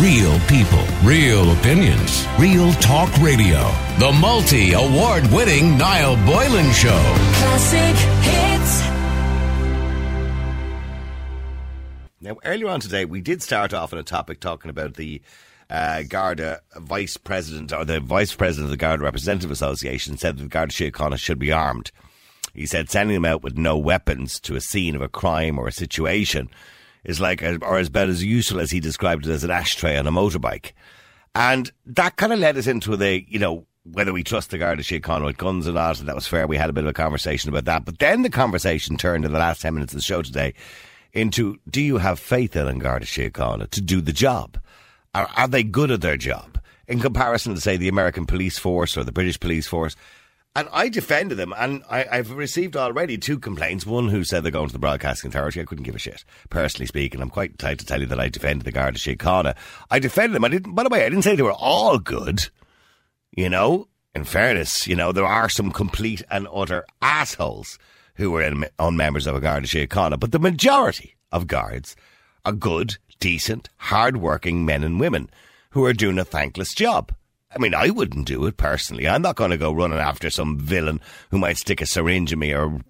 Real people, real opinions, real talk radio. The multi award winning Niall Boylan Show. Classic hits. Now, earlier on today, we did start off on a topic talking about the uh, Garda vice president, or the vice president of the Garda Representative Association said that the Garda Síochána should be armed. He said sending them out with no weapons to a scene of a crime or a situation is like, or as bad as useful as he described it as an ashtray on a motorbike. And that kind of led us into the, you know, whether we trust the Garda Síochána with guns or not, and that was fair. We had a bit of a conversation about that. But then the conversation turned in the last 10 minutes of the show today into do you have faith in Garda Síochána to do the job? Are, are they good at their job? In comparison to, say, the American police force or the British police force, and I defended them, and I, have received already two complaints. One who said they're going to the Broadcasting Authority. I couldn't give a shit, personally speaking. I'm quite entitled to tell you that I defended the Garda Síochána. I defended them. I didn't, by the way, I didn't say they were all good. You know, in fairness, you know, there are some complete and utter assholes who were in, on members of a Garda Síochána, but the majority of guards are good, decent, hard-working men and women who are doing a thankless job. I mean, I wouldn't do it personally. I'm not going to go running after some villain who might stick a syringe in me or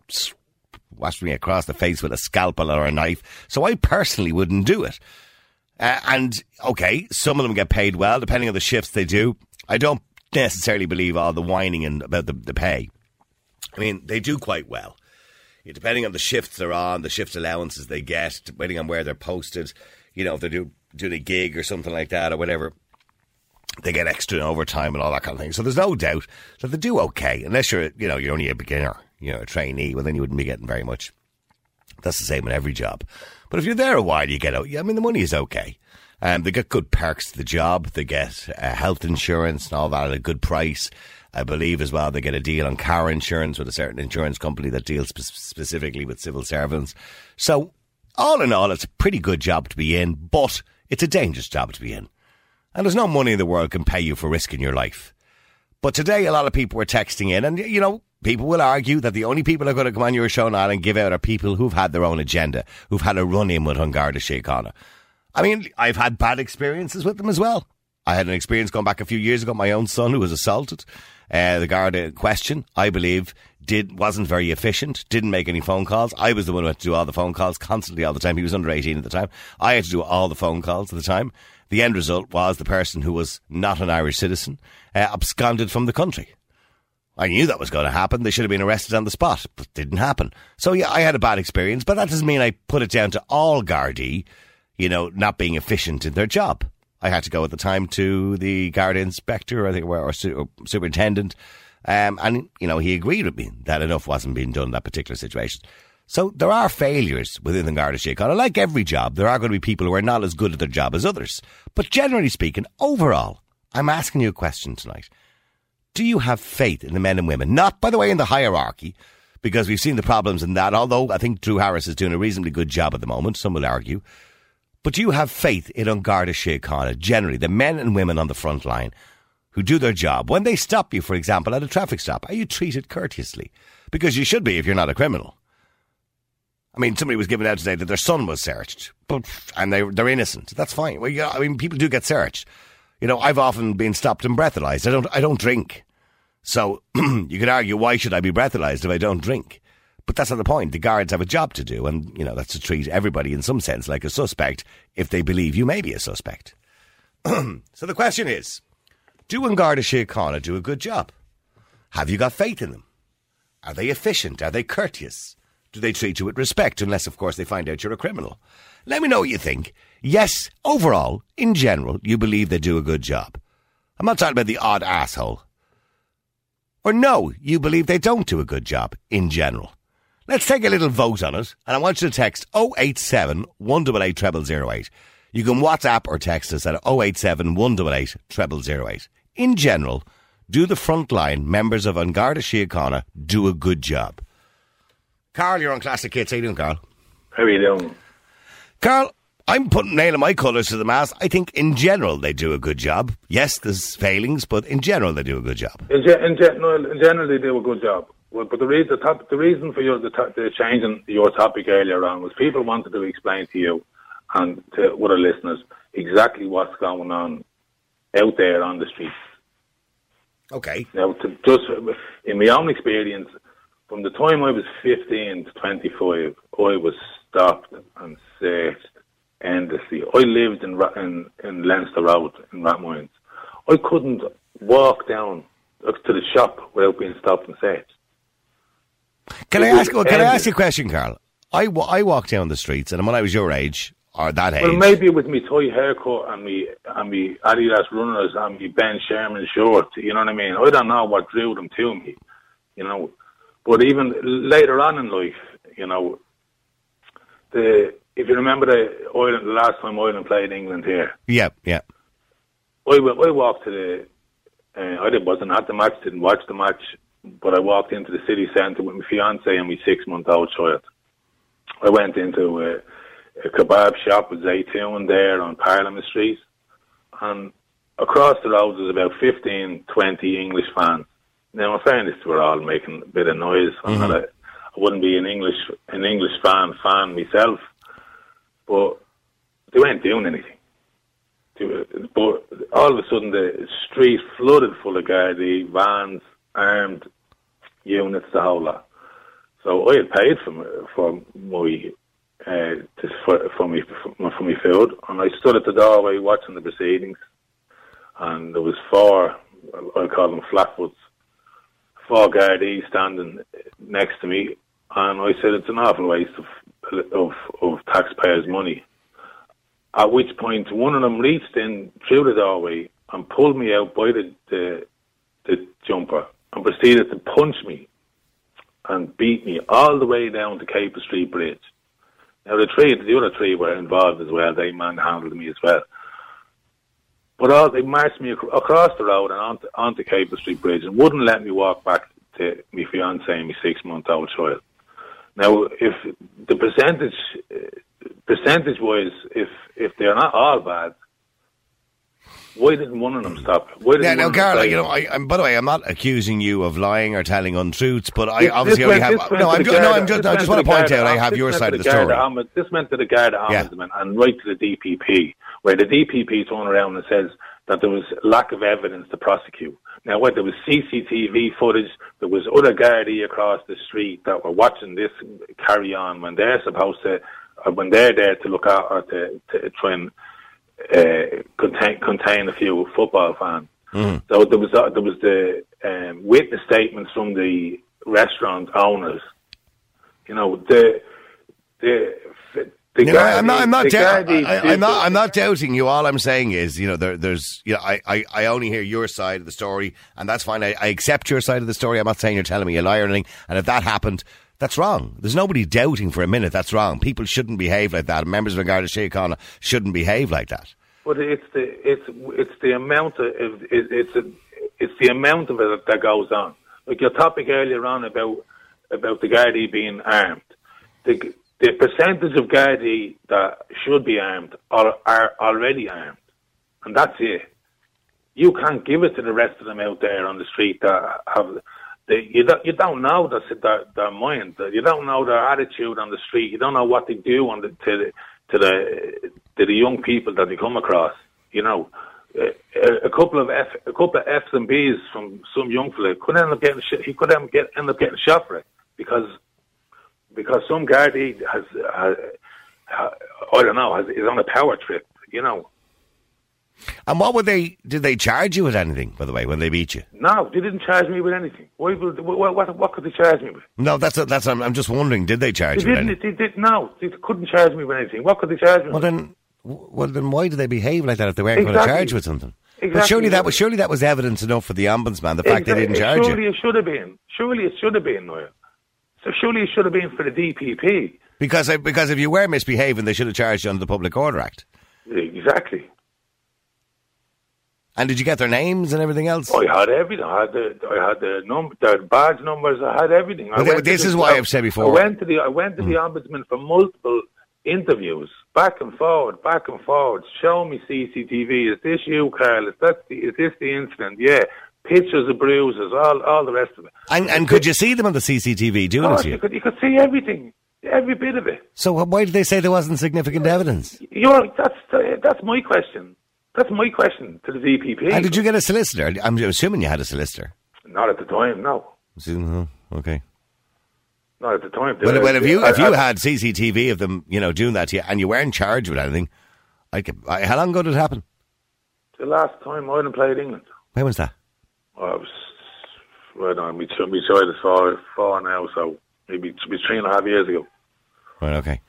wash me across the face with a scalpel or a knife. So I personally wouldn't do it. Uh, and okay, some of them get paid well, depending on the shifts they do. I don't necessarily believe all the whining and about the, the pay. I mean, they do quite well. Depending on the shifts they're on, the shift allowances they get, depending on where they're posted, you know, if they're do, doing a gig or something like that or whatever, they get extra overtime and all that kind of thing. So there's no doubt that they do okay, unless you're, you know, you're only a beginner, you know, a trainee. Well, then you wouldn't be getting very much. That's the same in every job. But if you're there a while, you get out. I mean, the money is okay. Um, they get good perks to the job. They get uh, health insurance and all that at a good price. I believe as well they get a deal on car insurance with a certain insurance company that deals spe- specifically with civil servants. So all in all, it's a pretty good job to be in, but it's a dangerous job to be in. And there's no money in the world can pay you for risking your life. But today, a lot of people were texting in, and you know, people will argue that the only people who are going to come on your show now and give out are people who've had their own agenda, who've had a run in with An Garda Síochána. I mean, I've had bad experiences with them as well. I had an experience going back a few years ago. My own son who was assaulted. Uh, the guard in question, I believe, did wasn't very efficient. Didn't make any phone calls. I was the one who had to do all the phone calls constantly all the time. He was under eighteen at the time. I had to do all the phone calls at the time. The end result was the person who was not an Irish citizen uh, absconded from the country. I knew that was going to happen. They should have been arrested on the spot, but it didn't happen. So yeah, I had a bad experience, but that doesn't mean I put it down to all Gardaí, you know, not being efficient in their job. I had to go at the time to the Garda inspector, I think, or, or superintendent, um, and you know he agreed with me that enough wasn't being done in that particular situation. So there are failures within the Garda Síochána. Like every job, there are going to be people who are not as good at their job as others. But generally speaking, overall, I'm asking you a question tonight. Do you have faith in the men and women? Not, by the way, in the hierarchy, because we've seen the problems in that, although I think Drew Harris is doing a reasonably good job at the moment, some will argue. But do you have faith in An Garda Síochána, generally, the men and women on the front line who do their job? When they stop you, for example, at a traffic stop, are you treated courteously? Because you should be if you're not a criminal. I mean, somebody was giving out today that their son was searched, but and they they're innocent. That's fine. Well, yeah, I mean, people do get searched. You know, I've often been stopped and breathalyzed. I don't I don't drink, so you could argue why should I be breathalyzed if I don't drink? But that's not the point. The guards have a job to do, and you know that's to treat everybody in some sense like a suspect if they believe you may be a suspect. so the question is, do An Garda Síochána do a good job? Have you got faith in them? Are they efficient? Are they courteous? Do they treat you with respect, unless, of course, they find out you're a criminal? Let me know what you think. Yes, overall, in general, you believe they do a good job. I'm not talking about the odd asshole. Or no, you believe they don't do a good job, in general. Let's take a little vote on it, and I want you to text 087 188 0008. You can WhatsApp or text us at 087 188 0008. In general, do the frontline members of An Garda Síochána do a good job? Carl, you're on Classic Hits. How you doing, Carl? How are you doing? Carl, I'm putting nailing my colours to the mast. I think in general they do a good job. Yes, there's failings, but in general they do a good job. In, ge- in, ge- no, in general, they do a good job. Well, but the reason the, top, the reason for your the, the change in your topic earlier on was people wanted to explain to you and to other listeners ex- exactly what's going on out there on the streets. Okay. Now, to just in my own experience, from the time I was 15 to 25, I was stopped and searched endlessly. I lived in in, in Leinster Road in Rathmines. I couldn't walk down to the shop without being stopped and searched. Can I It was ask? Well, can I ask you a question, Carl? I, I walked down the streets, and when I was your age or that age, Well, maybe with me toy haircut and me and me Adidas runners and me Ben Sherman short, you know what I mean. I don't know what drew them to me, you know. But even later on in life, you know, the if you remember the Ireland, the last time Ireland played England here, yeah, yeah. I, I walked to the. Uh, I wasn't at the match, didn't watch the match, but I walked into the city centre with my fiance and my six month old child. I went into a, a kebab shop with Zaytoon there on Parliament Street, and across the road was about 15, 20 English fans. Now, in fairness, they were all making a bit of noise. I'm not a, I wouldn't be an English an English fan fan myself, but they weren't doing anything. But all of a sudden, the street flooded full of Gardaí, vans, armed units, the whole lot. So I had paid for my, for my uh, to, for, for me for for my food, and I stood at the doorway watching the proceedings, and there was four, I call them flatfoots, four Gardaí standing next to me, and I said it's an awful waste of of, of taxpayers' money. At which point, one of them reached in through the doorway and pulled me out by the the, the jumper and proceeded to punch me and beat me all the way down to Capel Street Bridge. Now the three, the other three were involved as well. They manhandled me as well. But all they marched me ac- across the road and onto, onto Capel Street Bridge and wouldn't let me walk back to my fiance and my six month old child. Now, if the percentage, uh, percentage wise, if if they're not all bad, why didn't one of them stop? Why Yeah, now, of them Carl, say- you know, I, I'm, by the way, I'm not accusing you of lying or telling untruths, but I This- obviously this only went- have. No, I'm just, no, I'm just, I just want to point out I have your side of the story. This went to the Garda Yeah. Ombudsman and right to the DPP, where the DPP turned around and says that there was lack of evidence to prosecute. Now, what there was CCTV footage, there was other Gardaí across the street that were watching this carry on when they're supposed to, uh, when they're there to look out or to, to try and uh, contain contain a few football fans. So there was uh, there was the um, witness statements from the restaurant owners. You know the the You know, I'm not. I'm not. the doubt- I, I'm not. I'm not doubting you. All I'm saying is, you know, there, there's. You know, I, I, I only hear your side of the story, and that's fine. I, I accept your side of the story. I'm not saying you're telling me a lie or anything. And if that happened, that's wrong. There's nobody doubting for a minute that's wrong. People shouldn't behave like that. Members of Garda Síochána shouldn't behave like that. But it's the it's it's the amount of it, it's a, it's the amount of it that goes on. Like your topic earlier on about about the Gardaí being armed, the the percentage of Gardaí that should be armed are are already armed, and that's it. You can't give it to the rest of them out there on the street that have. They, you don't you don't know their, their their mind. You don't know their attitude on the street. You don't know what they do on the to the to the to the young people that they come across. You know, a, a couple of F, a couple of Fs and Bs from some young fella could end up getting he could end up, end up getting shot for it because because some Gardaí has, has, has I don't know has, is on a power trip. You know, And what would they? Did they charge you with anything? By the way, when they beat you? no, they didn't charge me with anything. Why what, what what could they charge me with? No, that's that's. I'm, I'm just wondering. Did they charge They you with didn't. anything? They did no. They couldn't charge me with anything. What could they charge me? Well with? then, well then, why do they behave like that if they weren't going to charge you with something? But surely that was surely that was evidence enough for the ombudsman. The fact they didn't charge you. surely it should have been. Surely it should have been, Noel. So surely it should have been for the DPP. because because if you were misbehaving, they should have charged you under the Public Order Act. Exactly. And did you get their names and everything else? Oh, I had everything. I had the I had the the badge numbers. I had everything. I Well, went to this the- is why I've said before-. I went to the I went to the mm. ombudsman for multiple interviews, back and forward, back and forward. Show me CCTV. Is this you, Carl? Is that the, is this the incident? Yeah. Pictures of bruises, all all the rest of it. And, and could you see them on the CCTV doing Of it to you could you could see everything. Every bit of it. So why did they say there wasn't significant evidence? You're, that's that's my question. That's my question to the DPP. And did you get a solicitor? I'm assuming you had a solicitor. Not at the time, no. Okay. Not at the time. Well, well if you if you had CCTV of them, you know, doing that to you, and you weren't charged with anything, I could, I, how long ago did it happen? The last time Ireland played England. When was that? Well, I was, well, no, we, we tried as far, far now, so maybe it was three and a half years ago. Right, okay.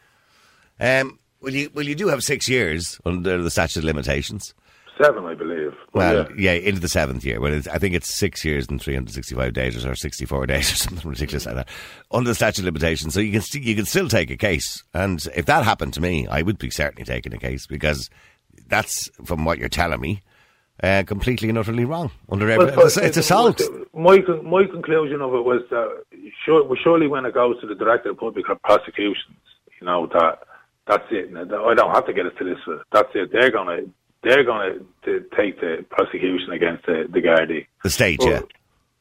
Um, well, you, well, you do have six years under the statute of limitations. Seven, I believe. Well, yeah. yeah. into the seventh year. Well, I think it's six years and 365 days or 64 days or something ridiculous like that. Under the statute of limitations. So you can, st- you can still take a case. And if that happened to me, I would be certainly taking a case because that's, from what you're telling me, uh, completely and utterly wrong. Under every, well, it's, it's assault. My, my conclusion of it was that sure, surely when it goes to the Director of Public Prosecutions, you know, that that's it. I don't have to get a solicitor. That's it. They're going to they're going to take the prosecution against the, the Gardaí. The state, but, yeah.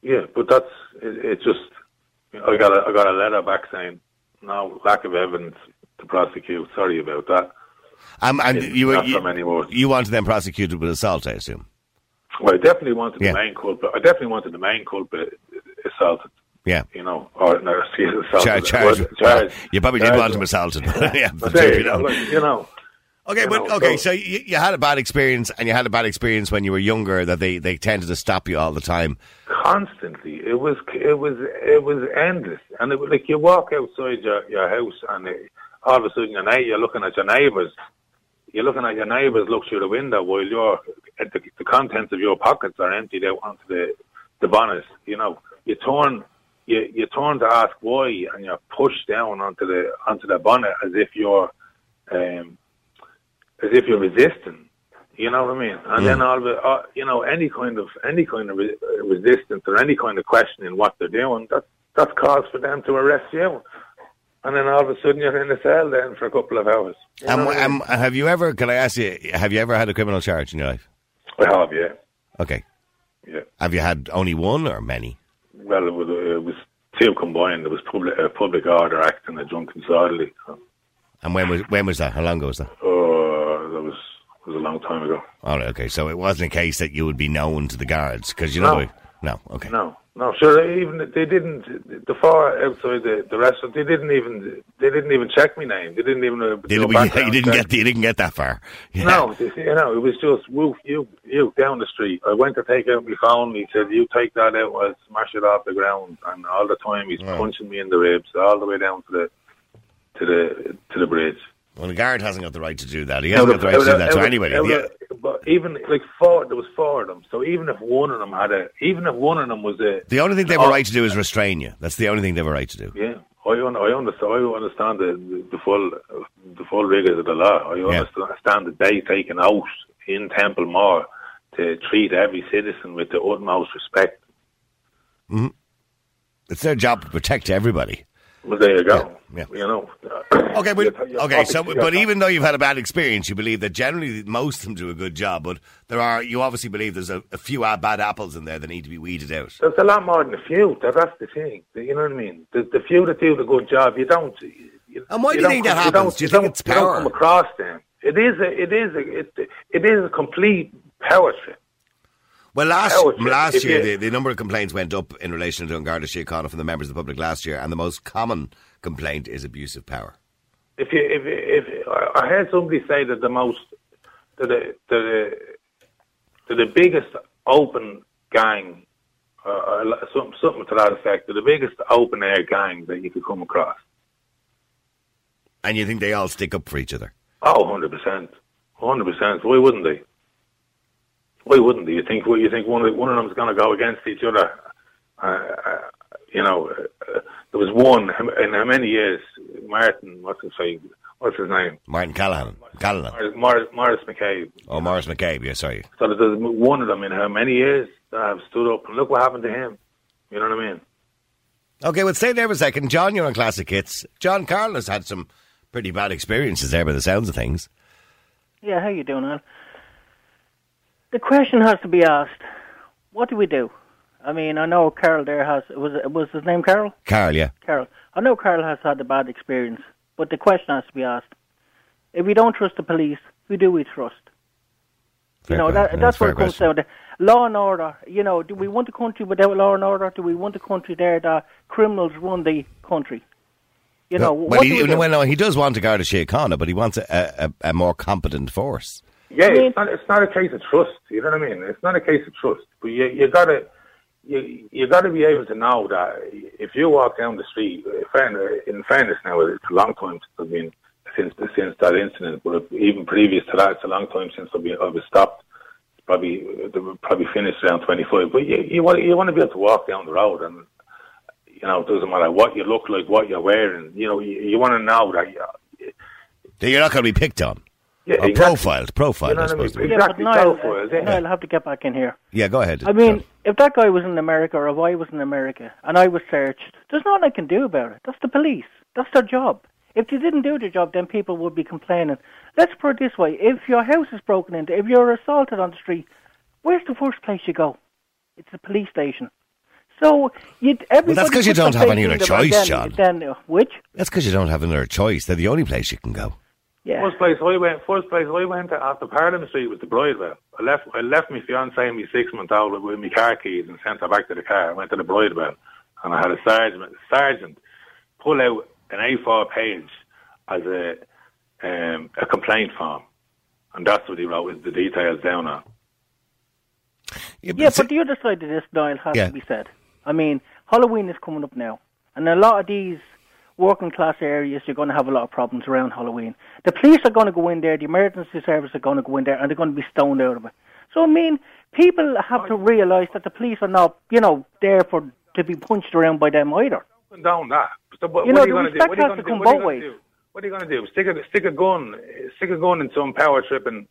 Yeah, but that's it, it's just I got a I got a letter back saying no lack of evidence to prosecute. Sorry about that. Um, and you were you, you wanted them prosecuted with assault, I assume. Well, I definitely wanted yeah. the main culprit. I definitely wanted the main culprit assaulted. Yeah. You know, or no, assaulted. Charge, charge, well, you probably did want him assaulted. yeah, but there, you know. Like, you know Okay, you but know, okay, so, so you, you, had a bad experience, and you had a bad experience when you were younger. That they, they tended to stop you all the time. Constantly, it was it was it was endless, and it was like you walk outside your, your house, and it, all of a sudden you're, you're looking at your neighbours. You're looking at your neighbours look through the window while your the, the contents of your pockets are emptied out onto the the bonnet. You know, you turn you you turn to ask why, and you're pushed down onto the onto the bonnet as if you're um, as if you're resisting. You know what I mean? And then all it, uh, you know, any kind of any kind of re- resistance or any kind of questioning what they're doing, that's that's cause for them to arrest you. And then all of a sudden you're in the cell then for a couple of hours. Um, um, have you ever? Can I ask you? Have you ever had a criminal charge in your life? I have, yeah. Okay. Yeah. Have you had only one or many? Well, it was, it was two combined. There was public a public order act and a drunken disorderly. And when was when was that? How long ago was that? Oh, uh, that was was a long time ago. All right, okay. So it wasn't a case that you would be known to the guards because you know. No. no, okay. No, no. Sure, even they didn't. The far outside the, the restaurant, they didn't even. They didn't even check my name. They didn't even. Uh, did we, you didn't get. You didn't get that far. Yeah. No, you know, it was just woof you you down the street. I went to take out my phone. He said, "You take that out. I'll smash it off the ground." And all the time he's oh. punching me in the ribs, all the way down to the to the to the bridge. Well, the guard hasn't got the right to do that. He hasn't got the right to do that to anybody. But even like four, there was four of them. So even if one of them had a, even if one of them was a, the only thing they have a right to do is restrain you. That's the only thing they have a right to do. Yeah, I, I understand. I understand the, the full, the full rigors of the law. I yeah. understand that they taken out in Templemore to treat every citizen with the utmost respect. Mm-hmm. It's their job to protect everybody. Well, there you go. Yeah, yeah. You know. Uh, okay, but okay. So, but even though you've had a bad experience, you believe that generally most of them do a good job. But there are, you obviously believe there's a, a few bad apples in there that need to be weeded out. There's a lot more than a few. That's the thing. You know what I mean? The, the few that do the good job, you don't. You, and why do you, think that happens? Do you, think it's power? You don't come across them. It is a, it is a, it, it is a complete power trip. Well, last last year, the, the number of complaints went up in relation to Garda Síochána from the members of the public last year, and the most common complaint is abuse of power. If you, if, if I heard somebody say that the most, that the, the, the, the biggest open gang, uh, uh something, something to that effect, the biggest open air gang that you could come across. And you think they all stick up for each other? Oh, 100%. 100%. Why wouldn't they? Why wouldn't they? You think well, you think one of one of them's going to go against each other? Uh, uh, you know, uh, there was one in how many years? Martin, what's his name? What's his name? Martin Callinan. Callahan. Morris, Maurice McCabe. Oh, Maurice McCabe. Yeah, sorry. So there's one of them in how many years that have stood up and look what happened to him. You know what I mean? Okay, well, stay there for a second. John, you're on Classic Hits. John Carl has had some pretty bad experiences there by the sounds of things. Yeah, how you doing, Al? The question has to be asked: What do we do? I mean, I know Carol there has was was his name Carol? Carol, yeah. Carl. I know Carol has had a bad experience, but the question has to be asked: If we don't trust the police, who do we trust? Fair you know, that, that's what it comes question. down to. Law and order. You know, do we want a country without law and order? Do we want a country there that criminals run the country? You know, well, what he, do we do? well, no, he does want to Garda Síochána, but he wants a, a, a more competent force. Yeah, I mean- it's not. It's not a case of trust. You know what I mean? It's not a case of trust. But you you gotta you you gotta be able to know that if you walk down the street, in fairness, now, it's a long time since I've been since since that incident. But even previous to that, it's a long time since I've been I was stopped. Probably they were probably finished around twenty five. But you you want you want to be able to walk down the road and. You know, it doesn't matter what you look like, what you're wearing. You know, you, you want to know that you, That You're not going to be picked on. Yeah, Or exactly. profiled. Profiled, You know I what I mean? suppose. yeah, but Niall, profiles, yeah. Niall, I have to get back in here. Yeah, go ahead. I mean, John. if that guy was in America or if I was in America and I was searched, there's nothing I can do about it. That's the police. That's their job. If they didn't do their job, then people would be complaining. Let's put it this way: if your house is broken into, if you're assaulted on the street, where's the first place you go? It's the police station. So you everybody. 'cause you puts their don't have any other choice, then, John. Then uh, which? That's because you don't have another choice. They're the only place you can go. Yeah. First place I went, first place I went to after Parliament Street was the Bridewell. I left, I left my fiance and my six month old with my car keys and sent her back to the car. I went to the Bridewell and I had a sergeant, sergeant pull out an A4 page as a um, a complaint form, and that's what he wrote with the details down on. Yeah, but the other side of this, Niall, has Yeah. to be said. I mean, Halloween is coming up now, and a lot of these working class areas, you're going to have a lot of problems around Halloween. The police are going to go in there, the emergency service are going to go in there, and they're going to be stoned out of it. So, I mean, people have to realise that the police are not, you know, there for to be punched around by them either. Down that. So what, You know, are you the going to do? respect What are you has going to do? come What are you both going to ways. do? What are you going to do? Stick a stick a gun, stick a gun in some power tripping,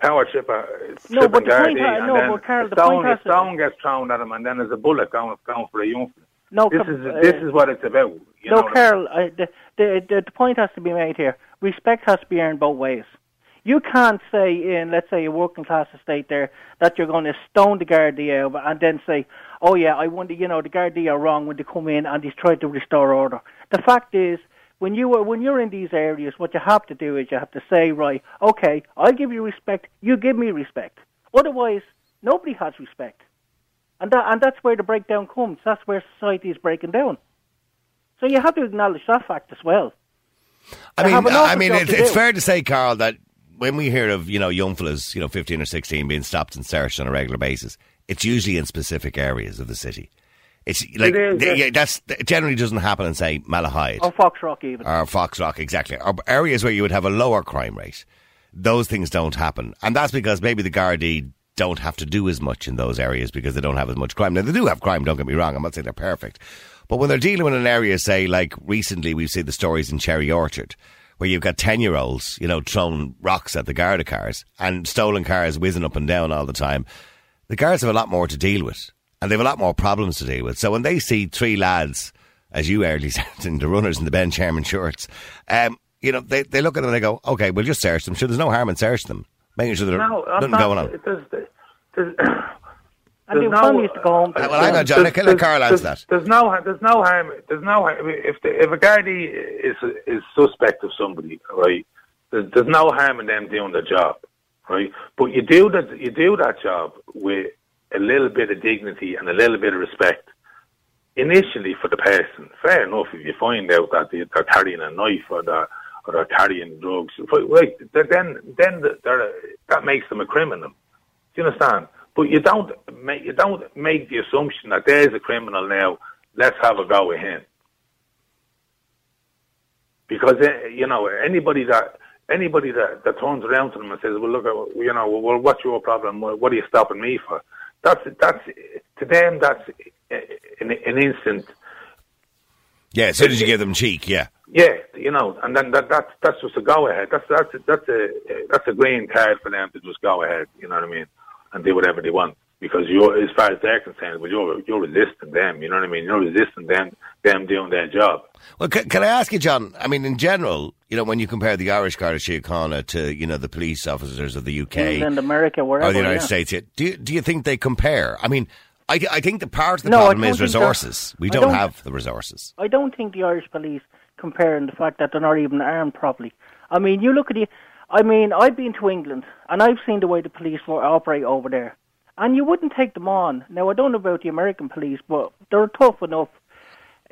power tripper, No, but the point ha- no, but Carl, the stone, point has a to- stone gets thrown at him, and then there's a bullet going going for a young. No, This is uh, this is what it's about. You no, Carl, I, the, the, the, the point has to be made here. Respect has to be earned both ways. You can't say in, let's say, a working class estate there that you're going to stone the Gardaí out and then say, oh yeah, I wonder, you know, the Gardaí are wrong when they come in and they try to restore order. The fact is, when you are, when you're in these areas, what you have to do is you have to say, right, okay, I'll give you respect, you give me respect. Otherwise, nobody has respect. And that, and that's where the breakdown comes. That's where society is breaking down. So you have to acknowledge that fact as well. I They mean, I mean, it's, it's fair to say, Carl, that when we hear of you know young fellas, you know, fifteen or sixteen being stopped and searched on a regular basis, it's usually in specific areas of the city. It's like is, th- yeah. that's it generally doesn't happen in say Malahide Or Foxrock even. or Foxrock, exactly, or areas where you would have a lower crime rate. Those things don't happen, and that's because maybe the Gardaí don't have to do as much in those areas because they don't have as much crime. Now they do have crime. Don't get me wrong. I'm not saying they're perfect, but when they're dealing with an area, say like recently we've seen the stories in Cherry Orchard. Where you've got ten year olds, you know, throwing rocks at the Garda cars and stolen cars whizzing up and down all the time. The guards have a lot more to deal with, and they have a lot more problems to deal with. So when they see three lads, as you early said, in the runners in the Ben Sherman shorts, um, you know, they, they look at them and they go, okay, we'll just search them. Sure, there's no harm in searching them, making sure there's no, I'm nothing not, going on. There's, there's, and there's the no- families to go home. Well, hang on, John. There's- Can let Carl there's- answer that. There's no, there's no harm. There's no harm. If the, if a Gardaí is is suspect of somebody, right? There's, there's no harm in them doing their job, right? But you do that, you do that job with a little bit of dignity and a little bit of respect. Initially, for the person, fair enough. If you find out that they- they're carrying a knife or they're or they're carrying drugs, right? Then then they're, that makes them a criminal. Do you understand? But you don't make you don't make the assumption that there's a criminal now. Let's have a go with him. Because eh, you know anybody that anybody that, that turns around to them and says, "Well, look, uh, you know, well, what's your problem? What what are you stopping me for?" That's that's to them. That's eh, an, an instant. Yeah, as soon as you give them cheek, yeah. Yeah, you know, and then that that's that's just a go ahead. That's that's that's a that's a green card for them to just go ahead. You know what I mean, and do whatever they want because you're as far as they're concerned, but you're you're resisting them. You know what I mean? You're resisting them them doing their job. Well, can, can I ask you, John? I mean, in general, you know, when you compare the Irish Garda Síochána to, you know, the police officers of the UK England, America, wherever. or the United yeah. States, do you, do you think they compare? I mean, I, I think the part of the No, problem is think that- resources. We don't, don't- have the resources. I don't think the Irish police comparing the fact that they're not even armed properly. I mean, you look at the. I mean, I've been to England and I've seen the way the police operate over there, and you wouldn't take them on. Now, I don't know about the American police, but they're tough enough.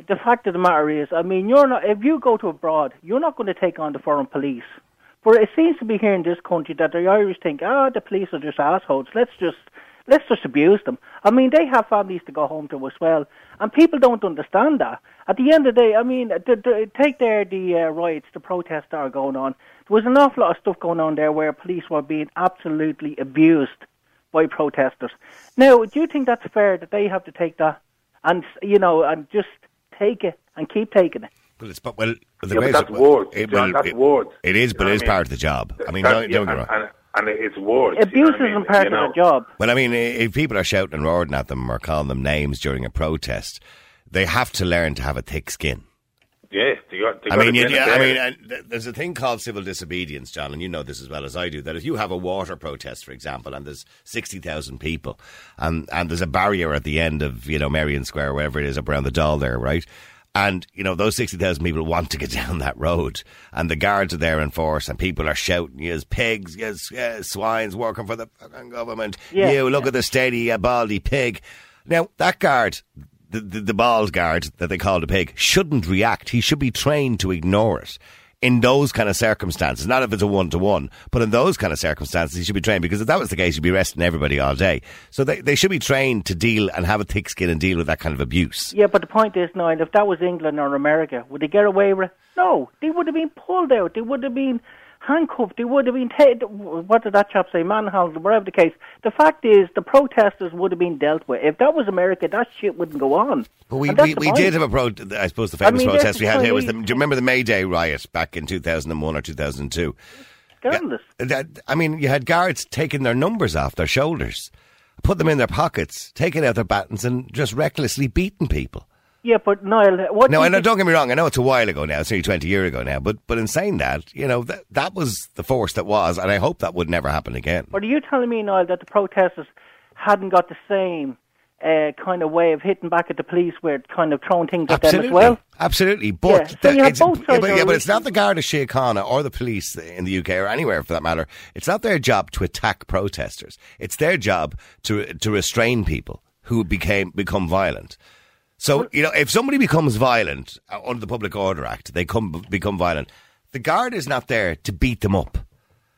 The fact of the matter is, I mean, you're not. If you go to abroad, you're not going to take on the foreign police. But it seems to be here in this country that the Irish think, ah, the police are just assholes. Let's just let's just abuse them. I mean, they have families to go home to as well, and people don't understand that. At the end of the day, I mean, the, the, take there the uh, riots, the protests that are going on. There was an awful lot of stuff going on there where police were being absolutely abused by protesters. Now, do you think that's fair that they have to take that and you know and just take it and keep taking it? Well, it's but well, the Yeah, way but it's- that's words, It, John, well, that's it- words. It is, You but know it is I mean? part of the job. I mean, That- don't, don't yeah, get me wrong. and, and it's words. you know Abuse what I mean? isn't part You of know? the job. Well, I mean, if people are shouting and roaring at them or calling them names during a protest, they have to learn to have a thick skin. Yeah, they got, they I mean, to you, get I mean, uh, th- there's a thing called civil disobedience, John, and you know this as well as I do. That if you have a water protest, for example, and there's sixty thousand people, and and there's a barrier at the end of you know Merrion Square, wherever it is, up around the Dáil there, right? And you know those sixty thousand people want to get down that road, and the guards are there in force, and people are shouting, "Yes, pigs, yes, yes swines working for the fucking government. Yeah, you look yeah. at the steady, you baldy pig." Now that guard, the, the, the bald guard that they call the pig, shouldn't react. He should be trained to ignore it. In those kind of circumstances, not if it's a one to one, but in those kind of circumstances, he should be trained because if that was the case, you'd be arresting everybody all day. So they, they should be trained to deal and have a thick skin and deal with that kind of abuse. Yeah, but the point is, Niall, if that was England or America, would they get away with it? No, they would have been pulled out. They would have been handcuffed. They would have been taken. What did that chap say? Manhandled, whatever the case. The fact is, the protesters would have been dealt with. If that was America, that shit wouldn't go on. But we, we, we did have a pro. I suppose the famous mean, protest we had here was the. Do you remember the May Day riot back in two thousand and one or two thousand two? Scandalous. That, I mean, you had guards taking their numbers off their shoulders, put them in their pockets, taking out their batons, and just recklessly beating people. Yeah, but Niall, what? No, do and don't get me wrong. I know it's a while ago now. It's only twenty years ago now. But but in saying that, you know that that was the force that was, and I hope that would never happen again. But are you telling me, Niall, that the protesters hadn't got the same uh, kind of way of hitting back at the police, where kind of throwing things at them as well? absolutely. But Yeah, so have it's, both yeah, but, yeah, the but it's not the Garda Síochána or the police in the UK or anywhere for that matter. It's not their job to attack protesters. It's their job to to restrain people who became become violent. So you know, if somebody becomes violent uh, under the Public Order Act, they come become violent. The guard is not there to beat them up.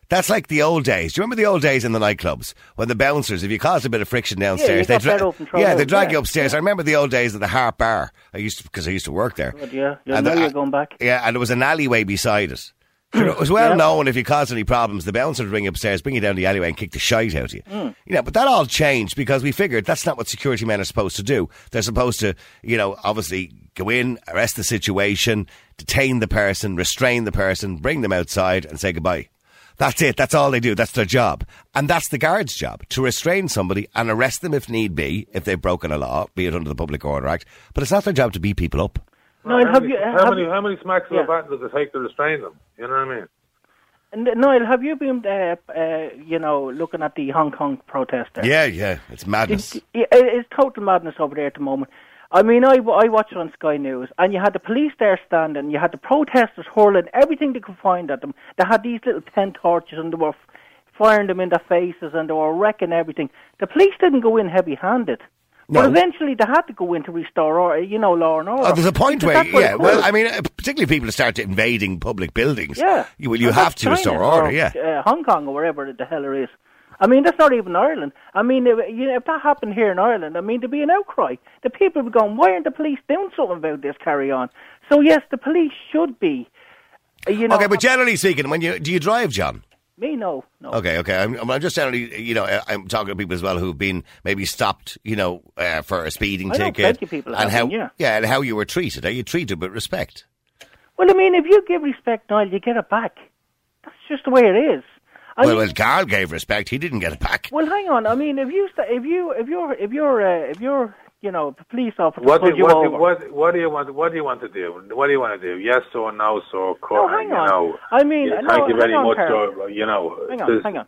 That's like the old days. Do you remember the old days in the nightclubs when the bouncers, if you caused a bit of friction downstairs, you they got better up and throw yeah, they drag yeah, you upstairs. I remember the old days of the Harp Bar. I used to because I used to work there. Yeah, And the- you're going back. Yeah, and there was an alleyway beside it. It was well known if you caused any problems, the bouncer would ring upstairs, bring you down the alleyway, and kick the shite out of you. Hmm. You know, but that all changed because we figured that's not what security men are supposed to do. They're supposed to, you know, obviously go in, arrest the situation, detain the person, restrain the person, bring them outside, and say goodbye. That's it. That's all they do. That's their job. And that's the guard's job to restrain somebody and arrest them if need be, if they've broken a law, be it under the Public Order Act. But it's not their job to beat people up. Niall, how, have many, you? how have many how many smacks of Yeah. a baton does it take to restrain them? You know what I mean? And, Niall, have you been, uh, uh, you know, looking at the Hong Kong protest there? Yeah, yeah. It's madness. It- it- it's total madness over there at the moment. I mean, I, I watched it on Sky News, and you had the police there standing, you had the protesters hurling everything they could find at them. They had these little tent torches, and they were firing them in their faces, and they were wrecking everything. The police didn't go in heavy-handed. No. But eventually they had to go in to restore, or, you know, law and order. Oh, there's a point where, yeah, well. I mean, uh, particularly if people start invading public buildings. Yeah. You, well, you And have to China restore or, order, yeah. Uh, Hong Kong or wherever the hell it is. I mean, that's not even Ireland. I mean, if, you know, if that happened here in Ireland, I mean, there'd be an outcry. The people would be going, why aren't the police doing something about this carry on? So, yes, the police should be, uh, you know. Okay, but generally speaking, when you do you drive, John? Me, no, no. Okay, okay. I'm, I'm just telling you you know, I'm talking to people as well who've been maybe stopped, you know, uh, for a speeding I know ticket, of people and how, been, yeah. and how you were treated. Are you treated with respect? Well, I mean, if you give respect, Niall, you get it back. That's just the way it is. I well, mean, well, Carl gave respect. He didn't get it back. well, hang on. I mean, if you, if you, if you're, if you're, uh, if you're, you know, the police officer What do, pulled you what, do, over. what, what do you want? What do you want to do? What do you want to do? Yes or no? So, No, hang you on. know. I mean, yeah, no, thank you very on, much. Carl. You know, Hang on, hang on.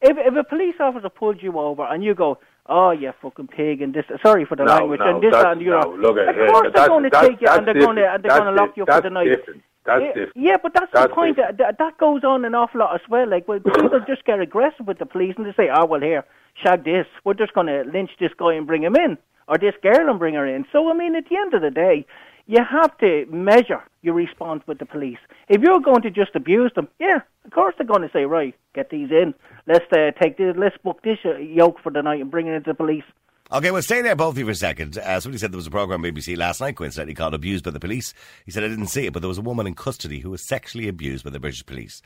If if a police officer pulls you over and you go, oh, you fucking pig, and this. Sorry for the No, language, no, and this that's- and you know. no, look at of course they're going to take you and they're going to and they're going to lock you up for the night. different. That's yeah, different. yeah, but that's, the point. That, that goes on an awful lot as well. Like, when people just get aggressive with the police and they say, "Oh, well, here, shag this. We're just going to lynch this guy and bring him in, or this girl and bring her in." So, I mean, at the end of the day, you have to measure your response with the police. If you're going to just abuse them, yeah, of course they're going to say, "Right, get these in. Let's uh, take this. Let's book this uh, yoke for the night and bring it into the police." Okay, well, stay there, both of you, for a second. Uh, somebody said there was a program on BBC last night, coincidentally, called Abused by the Police. He said, I didn't see it, but there was a woman in custody who was sexually abused by the British police.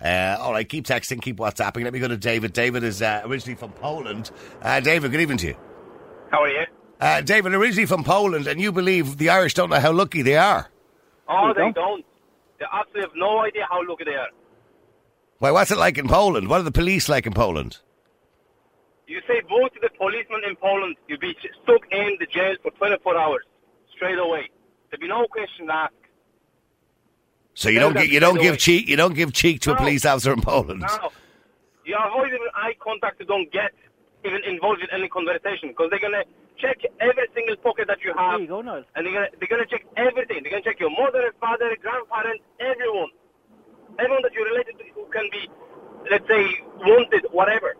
Uh, all right, keep texting, keep WhatsApping. Let me go to David. David is uh, originally from Poland. Uh, David, good evening to you. How are you? Uh, David, originally from Poland, and you believe the Irish don't know how lucky they are. Oh, They they don't. don't. They absolutely have no idea how lucky they are. Well, what's it like in Poland? What are the police like in Poland? You say go to the policeman in Poland, you'll be stuck in the jail for 24 hours, straight away. There'll be no question asked. So you Tell don't them gi- you don't give away. cheek you don't give cheek to a police officer in Poland. Now, you avoid even eye contact, you don't get even involved in any conversation because they're going to check every single pocket that you There have. you go, Niall. And they're gonna they're gonna check everything. They're gonna check your mother, father, grandparents, everyone, everyone that you're related to who can be, let's say, wanted, whatever.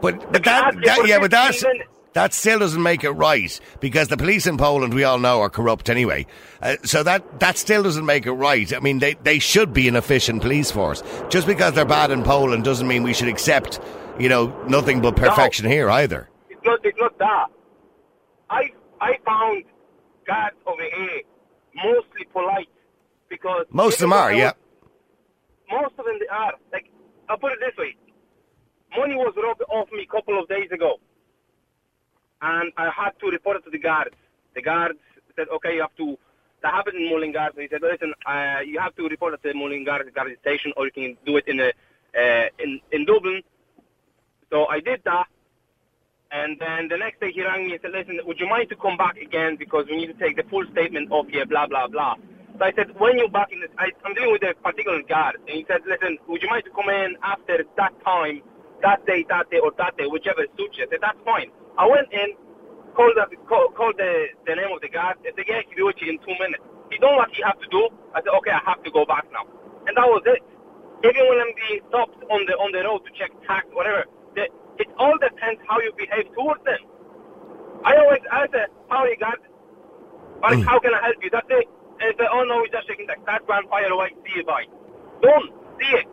But but that, that yeah, but 15 that's minutes. that still doesn't make it right because the police in Poland we all know are corrupt anyway. Uh, so that that still doesn't make it right. I mean, they they should be an efficient police force. Just because they're bad in Poland doesn't mean we should accept, you know, nothing but perfection here either. Not it's not that. I I found guards over here mostly polite because Most of them are, yeah. Most of them they are. Like I'll put it this way: money was robbed off me a couple of days ago, and I had to report it to the guards. The guards said, "Okay, you have to." That happened in Mullingar. So he said, "Listen, uh, you have to report it to Mullingar guard station, or you can do it in a uh, in in Dublin." So I did that. And then the next day he rang me and said, listen, would you mind to come back again because we need to take the full statement of you, blah, blah, blah. So I said, when you're back in this, I, I'm dealing with a particular guard. And he said, listen, would you mind to come in after that time, that day, that day, or that day, whichever suits you? I said, that's fine. I went in, called, the, call, called the, the name of the guard. They said, yeah, he do it in two minutes. He done what he have to do. I said, okay, I have to go back now. And that was it. Even when I'm being stopped on the on the road to check tax, whatever, the, it all depends how you behave towards them. I always I say, how are you guard? Or mm. how can I help you? That's it. And they say, oh no, we're just checking that, grand fire away. See you bye. Done. See it.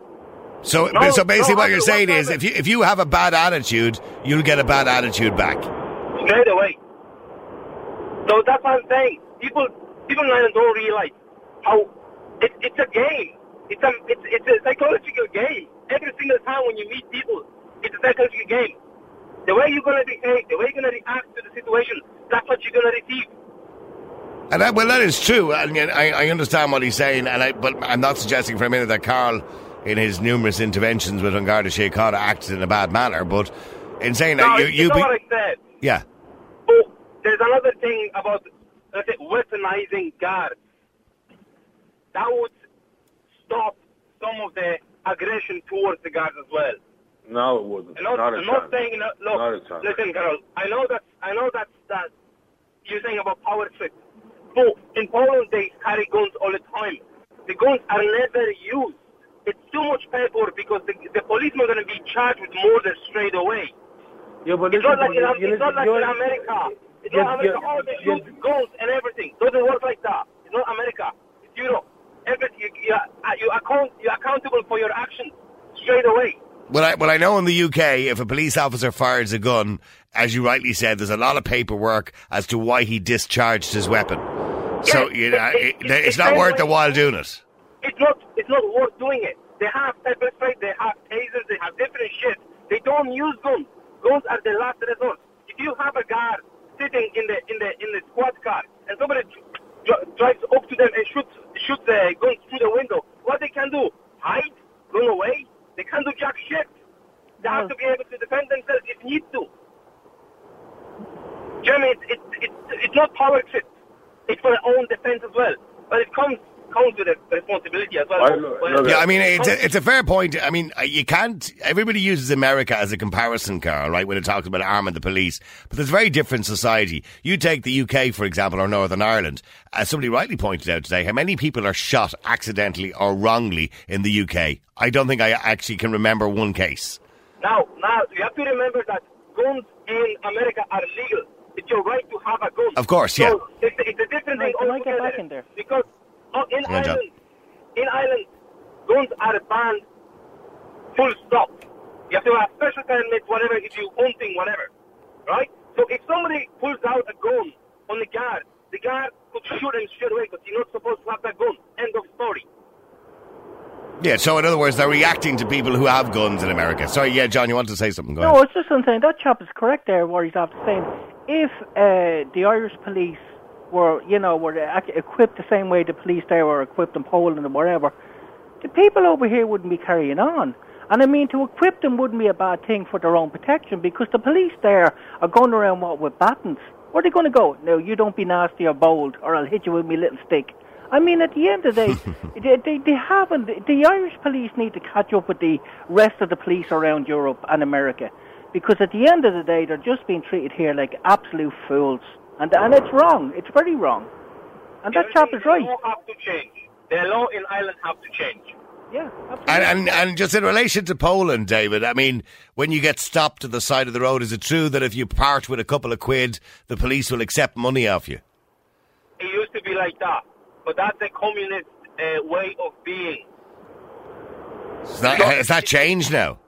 So No, so basically no, what you're saying is if you if you have a bad attitude, you'll get a bad attitude back. straight away. So that's what I'm saying. People, people don't realize how it, it's a game. It's a it's it's a psychological game. Every single time when you meet people, it's a psychological game. The way you're gonna behave, the way you're gonna react to the situation, that's what you're gonna receive. And that, well, that is true, and yet I, I understand what he's saying, and I, but I'm not suggesting for a minute that Carl, in his numerous interventions with Garda Síochána, acted in a bad manner. But in saying No, that, you, you you know be, what I said. yeah, But there's another thing about let's say weaponizing guards. That would stop some of the aggression towards the guards as well. No, it wouldn't. I'm not, not a I'm not saying no, look. Not a chance. listen, Carol. I know that I know that that you're saying about power trips, but in Poland they carry guns all the time. The guns are never used. It's too much paperwork because the, the policemen are going to be charged with murder straight away. Yeah, but It's listen, not like in, but you it's not like in America. It's not America. yeah, All they shoot guns and everything. Doesn't work like that. It's not America. It's Europe. Everything you you you account you're accountable for your actions straight away. Well, I, well, I know in the UK, if a police officer fires a gun, as you rightly said, there's a lot of paperwork as to why he discharged his weapon. So you know, it- it, it- it's it's not worth the while doing it. It's not it's not worth doing it. They have pepper spray, they have tasers, they have different shit. They don't use guns. Guns are the last resort. If you have a guard sitting in the in the in the squad car and somebody dr- drives up to them and shoots shoots the guns through the window, what they can do? Hide, run away. They can't do jack shit. They have oh. to be able to defend themselves if need to. Jeremy, it's it's it's, it's not power trip. It's for their own defense as well. But it comes comes with a responsibility as well. I lo- Well, love Yeah. I mean, it's a, it's a fair point. I mean, uh, you can't. Everybody uses America as a comparison, Carl, right? When it talks about arming the police, but there's a very different society. You take the UK, for example, or Northern Ireland. As somebody rightly pointed out today, how many people are shot accidentally or wrongly in the UK? I don't think I actually can remember one case. Now, now you have to remember that guns in America are legal. It's your right to have a gun. Of course, yeah. So it's, it's a different Right, thing can I get altogether. back in there? Because uh, in Yeah, John. Ireland, in Ireland, guns are banned. Full stop. You have to have special permits, whatever, if you hunting, whatever. Right? So if somebody pulls out a gun on the guard, the guard could shoot him straight away because you're not supposed to have that gun. End of story. Yeah. So, in other words, they're reacting to people who have guns in America. Sorry, yeah, John, you want to say something? Go No, ahead. it's just I'm saying that chap is correct there. What he's after saying, if uh, the Irish police were, you know, were equipped the same way the police there were equipped in Poland and whatever, the people over here wouldn't be carrying on. And I mean, to equip them wouldn't be a bad thing for their own protection because the police there are going around what with batons. Where are they going to go? No, you don't be nasty or bold, or I'll hit you with my little stick. I mean, at the end of the day, they, they, they haven't. The Irish police need to catch up with the rest of the police around Europe and America, because at the end of the day, they're just being treated here like absolute fools, and and it's wrong. It's very wrong. And that chap is The right. law have to change. The law in Ireland have to change. Yeah, absolutely. And, and and just in relation to Poland, David, I mean, when you get stopped at the side of the road, is it true that if you part with a couple of quid, the police will accept money off you? It used to be like that, but that's a communist uh, way of being. Has that, has that changed now?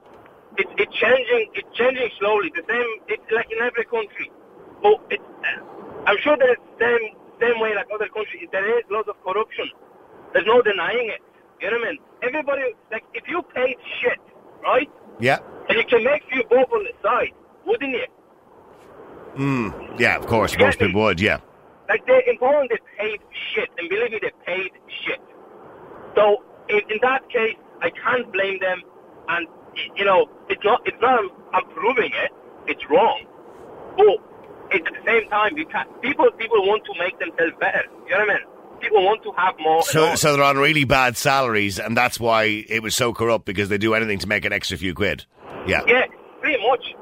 It's it's changing. It's changing slowly. The same. It's like in every country. But it's. I'm sure there's same same way like other countries. There is lots of corruption. There's no denying it. You know what I mean? Everybody like if you paid shit, right? Yeah. And you can make few bob on the side, wouldn't you? Mm, yeah, of course, most people would, yeah. Like they in Poland, they paid shit, and believe me, they paid shit. So in, in that case, I can't blame them, and you know, it's not, it's not. I'm proving it. It's wrong, but at the same time, you can people people want to make themselves better. You know what I mean? People want to have more. So, more. so they're on really bad salaries, and that's why it was so corrupt because they do anything to make an extra few quid. Yeah. yeah, pretty much.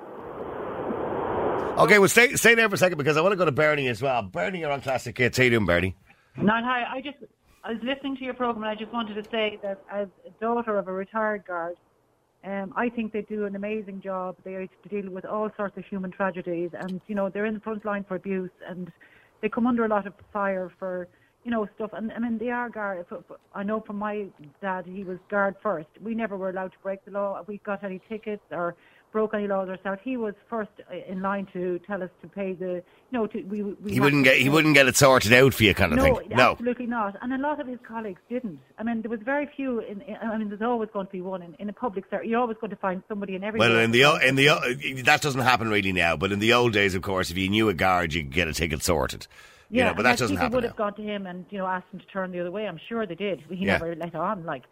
Okay, well, stay stay there for a second because I want to go to Bernie as well. Bernie, you're on Classic Hits. How you doing, Bernie? Niall, hi. I just I was listening to your program and I just wanted to say that as a daughter of a retired guard, um, I think they do an amazing job. They deal with all sorts of human tragedies, and you know they're in the front line for abuse, and they come under a lot of fire for you know stuff. And I mean they are guard. I know from my dad, he was guard first. We never were allowed to break the law. If we got any tickets or broke any laws ourselves, he was first uh, in line to tell us to pay the. You know, to, we, we He wouldn't get he wouldn't get it sorted out for you, kind of no, thing. No. absolutely not. And a lot of his colleagues didn't. I mean, there was very few. In, in, I mean, there's always going to be one in, in a public sector. You're always going to find somebody in every. Well, in the in the uh, that doesn't happen really now, but in the old days, of course, if you knew a guard, you could get a ticket sorted. You yeah, know, but that doesn't happen. people would now. have gone to him and you know asked him to turn the other way. I'm sure they did. He Yeah. never let on. Like,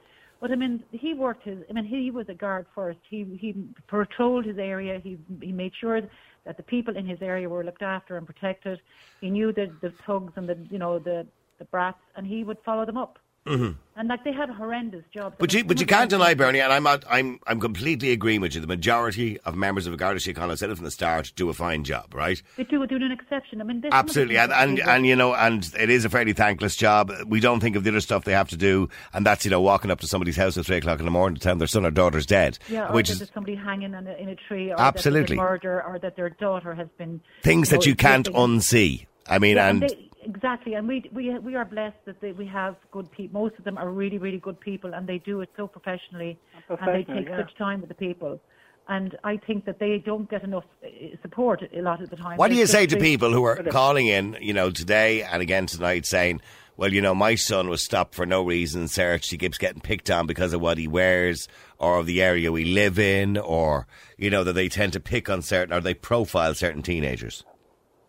but I mean, he worked his. I mean, he was a guard first. He he patrolled his area. He he made sure that the people in his area were looked after and protected. He knew the the thugs and the you know the the brats, and he would follow them up. Mm-hmm. And like they had a horrendous jobs. But you, but you can't deny, Bernie, and I'm not, I'm I'm completely agreeing with you. The majority of members of the Garda Síochána said it from the start do a fine job, right? They do do an exception. I mean, this Absolutely, and, and and you know, and it is a fairly thankless job. We don't think of the other stuff they have to do, and that's you know walking up to somebody's house at three o'clock in the morning to tell them their son or daughter's dead, yeah, or which is somebody hanging in a, in a tree, or Absolutely. murder, or that their daughter has been things know, that you can't unsee. I mean, Yeah, and they, exactly, and we we we are blessed that they, we have good people. Most of them are really really good people, and they do it so professionally, and they take yeah. such time with the people. And I think that they don't get enough uh, support a lot of the time. What do They're you say to people who are calling in, you know, today and again tonight saying, well, you know, my son was stopped for no reason, searched, he keeps getting picked on because of what he wears or of the area we live in or, you know, that they tend to pick on certain or they profile certain teenagers?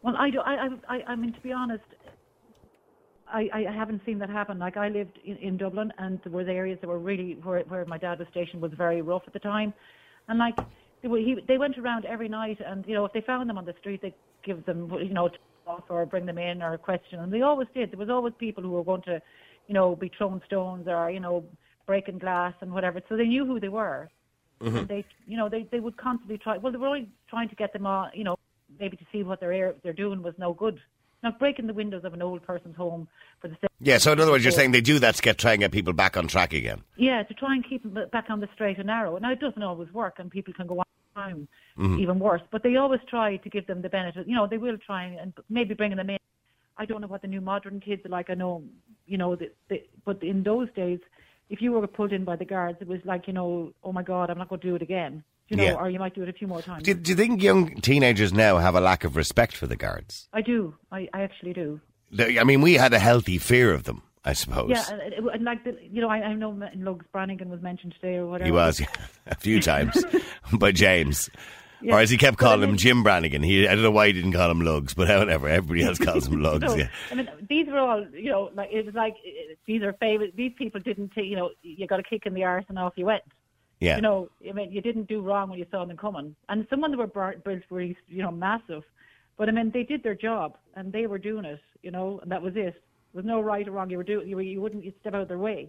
Well, I, do, I, I, I- I mean, to be honest, I, I haven't seen that happen. Like I lived in, in Dublin, and there were areas that were really where, where my dad was stationed was very rough at the time, and like they, were, he, they went around every night, and you know if they found them on the street, they give them you know off or bring them in or question, and they always did. There was always people who were going to you know, be throwing stones or you know, breaking glass and whatever. So they knew who they were. Mm-hmm. And they, you know, they they would constantly try. Well, they were only trying to get them on, you know, maybe to see what they're they're doing was no good. Not breaking the windows of an old person's home for the sake. Yeah, so in other words, you're saying they do that to get try and get people back on track again. Yeah, to try and keep them back on the straight and narrow. Now it doesn't always work, and people can go on time Mm-hmm. even worse. But they always try to give them the benefit. You know, they will try and maybe bringing them in. I don't know what the new modern kids are like. I know, you know, the, the, but in those days, if you were pulled in by the guards, it was like, you know, oh my God, I'm not going to do it again. You know, Yeah. or you might do it a few more times. Do, do you think young teenagers now have a lack of respect for the guards? I do. I, I actually do. I mean, we had a healthy fear of them, I suppose. Yeah, and, like the, you know, I, I know Lugs Brannigan was mentioned today or whatever. He was yeah, a few times by James. Yeah. Or as he kept I calling him Jim Brannigan. He I don't know why he didn't call him Lugs, but whatever. Everybody else calls him Lugs. No, yeah. I mean, these were all, you know, like it was like these are favorite. These people didn't, take, you know, you got a kick in the arse and off you went. Yeah. You know, I mean, you didn't do wrong when you saw them coming. And some of them were built were, you know, massive, but I mean, they did their job and they were doing it, you know, and that was it. There was no right or wrong. You were doing, you, were, you wouldn't you'd step out of their way,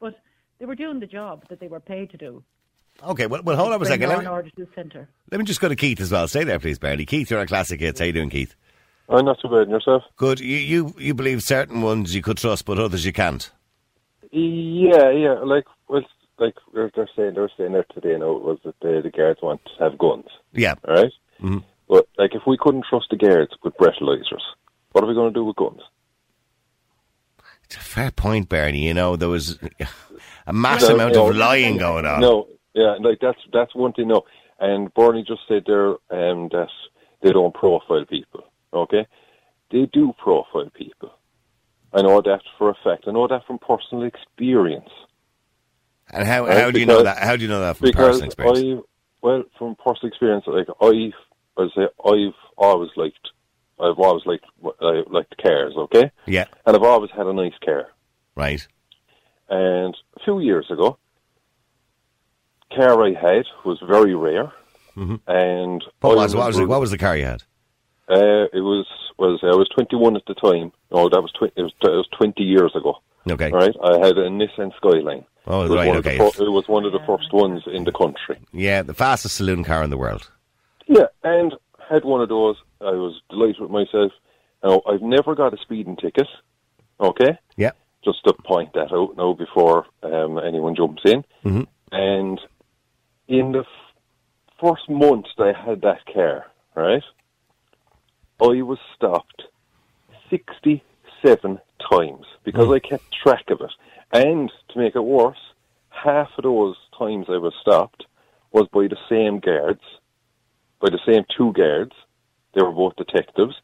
but they were doing the job that they were paid to do. Okay, well, well hold on a second. law Let me, order to the centre. let me just go to Keith as well. Stay there, please, Barney. Keith, you're on Classic Hits. How you doing, Keith? I'm not too bad. And yourself? Good. You, you you believe certain ones you could trust, but others you can't. Yeah, yeah. Like, well, like they're, they're saying, they're saying there today. Now it was that the, the guards want to have guns. Yeah. All right? But like, if we couldn't trust the guards with breathalyzers, what are we going to do with guns? It's a fair point, Bernie. You know, there was a mass No, amount no. of lying going on. No, yeah, like that's that's one thing. No, and Bernie just said there um, that they don't profile people. Okay, they do profile people. I know that for a fact. I know that from personal experience. And how, Right, how do you know that? How do you know that from personal experience? I, well, from personal experience, like I, I say, I've always liked, I've always liked, I liked cars. Okay, yeah, and I've always had a nice car. right. And a few years ago, car I had was very rare, and Mm-hmm. What was, what, was remember- what was the car you had? Uh, it was was I was 21 at the time. Oh, that was tw- it was it was 20 years ago. Okay. Right, I had a Nissan Skyline. Oh, right, okay. the it was one of the first ones in the country. Yeah, the fastest saloon car in the world. Yeah, and had one of those. I was delighted with myself. Now, I've never got a speeding ticket. Okay, Yeah. just to point that out now before um, anyone jumps in. Mm-hmm. And in the f- first month that I had that car, right, I was stopped 67 times because hmm. I kept track of it. And to make it worse, half of those times I was stopped was by the same guards, by the same two guards. They were both detectives.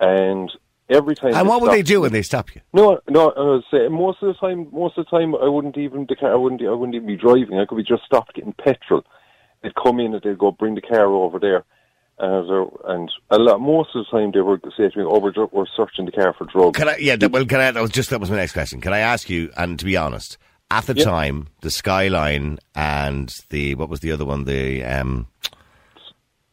And every time. And what would they do when they stop you? no, no. I was saying most of the time, most of the time, I wouldn't even the car. I wouldn't. I wouldn't even be driving. I could be just stopped getting petrol. They'd come in and they'd go bring the car over there, and and a lot. Most of the time, they were saying to me, "Oh, we're, we're searching the car for drugs." Can I? Yeah. That, well, can I? That was just that was my next question. Can I ask you? And to be honest, at the Yeah. time, the Skyline and the what was the other one? The um,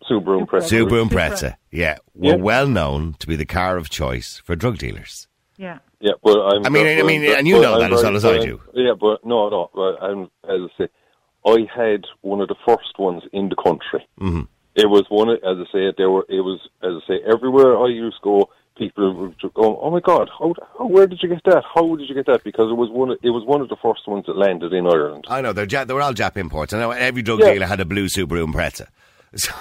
Subaru Impreza. Subaru Impreza. Yeah, were Yeah. well known to be the car of choice for drug dealers. Yeah. Yeah, well, I'm. I mean, I mean, but- and you know I'm that as well as I do. Yeah, but no, no. But I'm, as I say, I had one of the first ones in the country. Mm-hmm. It was one, of- as I say, there were. It was, as I say, everywhere I used to go, people were going, "Oh my God, how, how, where did you get that? How did you get that?" Because it was one. Of, it was one of the first ones that landed in Ireland. I know they're ja- they were all Jap imports. I know every drug Yeah. dealer had a blue Subaru Impreza. So,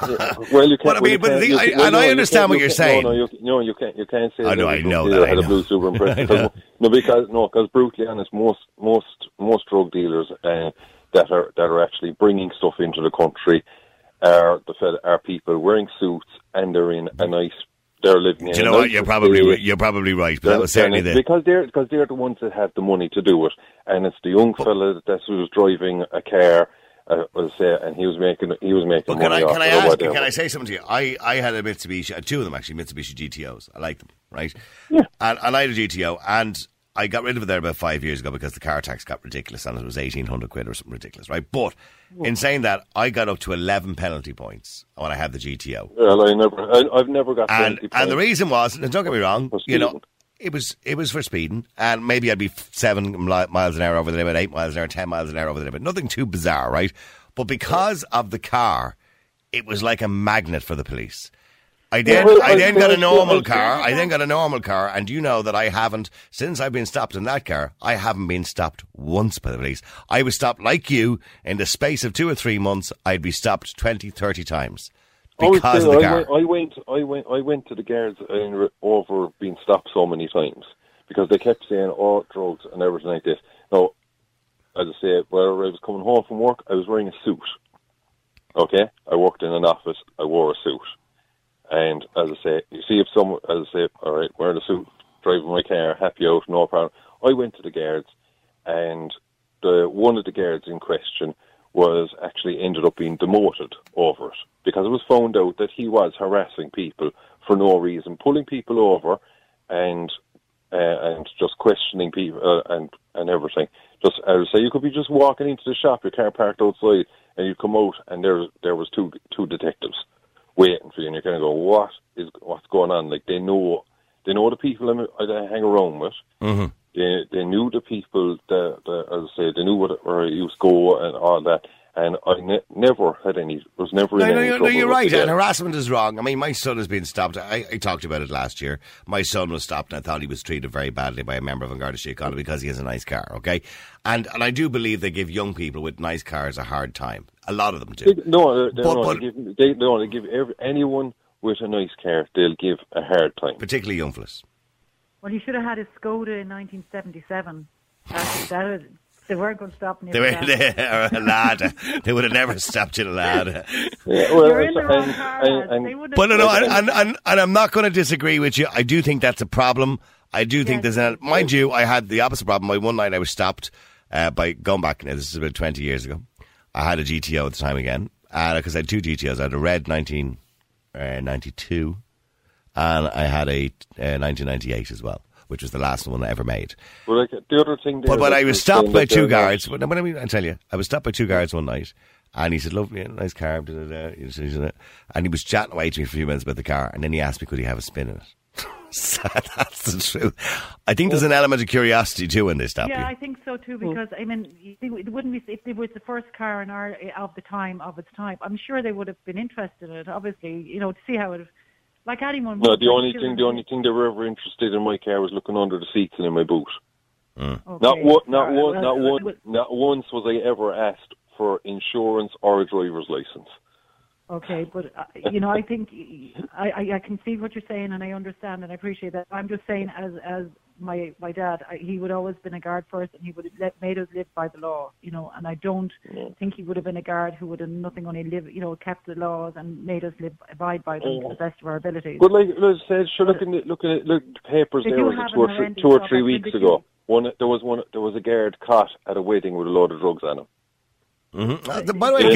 Well, you can't. I mean, but the you I, well, and no, I understand can't- what you you're can't- saying. No, no, you, no, you can't. You can't say. I know, that I know that, I Had know. a blue Impreza. Because, no, because no, because brutally honest, most most most drug dealers uh, that are that are actually bringing stuff into the country are the fed- are people wearing suits and they're in a nice. They're living in. Do you know what? You're probably ri- you're probably right, but that was certainly They're- the because they're because they're the ones that have the money to do it, and it's the young fella that was driving a car. Uh, was say, and he was making he was making But can I can I ask whatever. can I say something to you? I, I had a Mitsubishi, uh, two of them actually, Mitsubishi GTOs. I like them, right? Yeah. And, and I had a GTO, and I got rid of it there about five years ago because the car tax got ridiculous, and it was eighteen hundred quid or something ridiculous, right? But in saying that, I got up to eleven penalty points when I had the GTO, Well, I never, I, I've never got and 20 and the reason was, and don't get me wrong, you know. it was it was for speeding, and maybe I'd be seven miles an hour over the limit, eight miles an hour, ten miles an hour over the limit. Nothing too bizarre, right? But because of the car, it was like a magnet for the police. I then, well, I I- then got a I- normal car. I then got a normal car, and you know that I haven't since I've been stopped in that car. I haven't been stopped once by the police. I was stopped like you in the space of two or three months. I'd be stopped 20, 30 times I because say of the I car. went, I went, I went, I went to the guards in, over being stopped so many times because they kept saying, "Oh, drugs and everything like this." Now, as I say, where I was coming home from work, I was wearing a suit. Okay, I worked in an office. I wore a suit, and as I say, you see if someone, as I say, all right, wearing a suit, driving my car, happy out, no problem. I went to the guards, and the one of the guards in question was actually ended up being demoted over it because it was found out that he was harassing people for no reason, pulling people over and uh, and just questioning people uh, and and everything. Just I say you could be just walking into the shop, your car parked outside, and you come out and there there was two two detectives waiting for you, and you're kind of go, what is what's going on? Like they know they know the people I'm- hang around with. Mhm. They they knew the people that, that as I say they knew what where I used to go and all that. And I ne- never had any. Was never No, in no, any you're, no, you're right. And harassment is wrong. I mean, my son has been stopped. I, I talked about it last year. My son was stopped, and I thought he was treated very badly by a member of An Garda Síochána oh. because he has a nice car. Okay, and and I do believe they give young people with nice cars a hard time. A lot of them do. They- No, they, But- no, but- they give, they, no, they give every, anyone with a nice car, they'll give a hard time. particularly young fellas. Well, he should have had his Skoda in 1977. That, that was, they weren't going to stop me. They were they are a lad. They would have never stopped you, lad. Yeah, well, You're in the and- wrong car. and- lads. and- They wouldn't But no, no, and, and, and, and I'm not going to disagree with you. I do think that's a problem. I do think Yes. there's an mind you. I had the opposite problem. My one night I was stopped uh, by going back. Now this is about 20 years ago. I had a GTO at the time again because I had two GTOs. I had a red 1992 and I had a uh, 1998 as well, which was the last one I ever made. But like, the other thing, there But, but I was stopped by two guards. But, no, but I mean, I tell you, I was stopped by two guards one night, and he said, "Lovely, nice car," da, da, da, and he was chatting away to me for a few minutes about the car, and then he asked me, "Could he have a spin in it?" so that's the truth. I think there's an element of curiosity too when they stop Yeah, you. I think so too. Because I mean, it wouldn't be if it was the first car in our of the time of its time. I'm sure they would have been interested in it. Obviously, you know, to see how it, like anyone. No, the only thing, the only thing they were ever interested in my car was looking under the seats and in my boot. Okay. Not one, not All right, one, well, not one, well, not once was I ever asked for insurance or a driver's license. Okay, but uh, you know, I think I, I I can see what you're saying, and I understand and I appreciate that. I'm just saying, as as my my dad, I, he would always been a guard first, and he would have let, made us live by the law, you know. And I don't think he would have been a guard who would have nothing only live, you know, kept the laws and made us live abide by them to the best of our abilities. But like I said, sure, look at it, look at look the papers there was two or three, two or three weeks ago. One there was one there was a guard caught at a wedding with a load of drugs on him. Mhm. Uh, by the way, Yeah.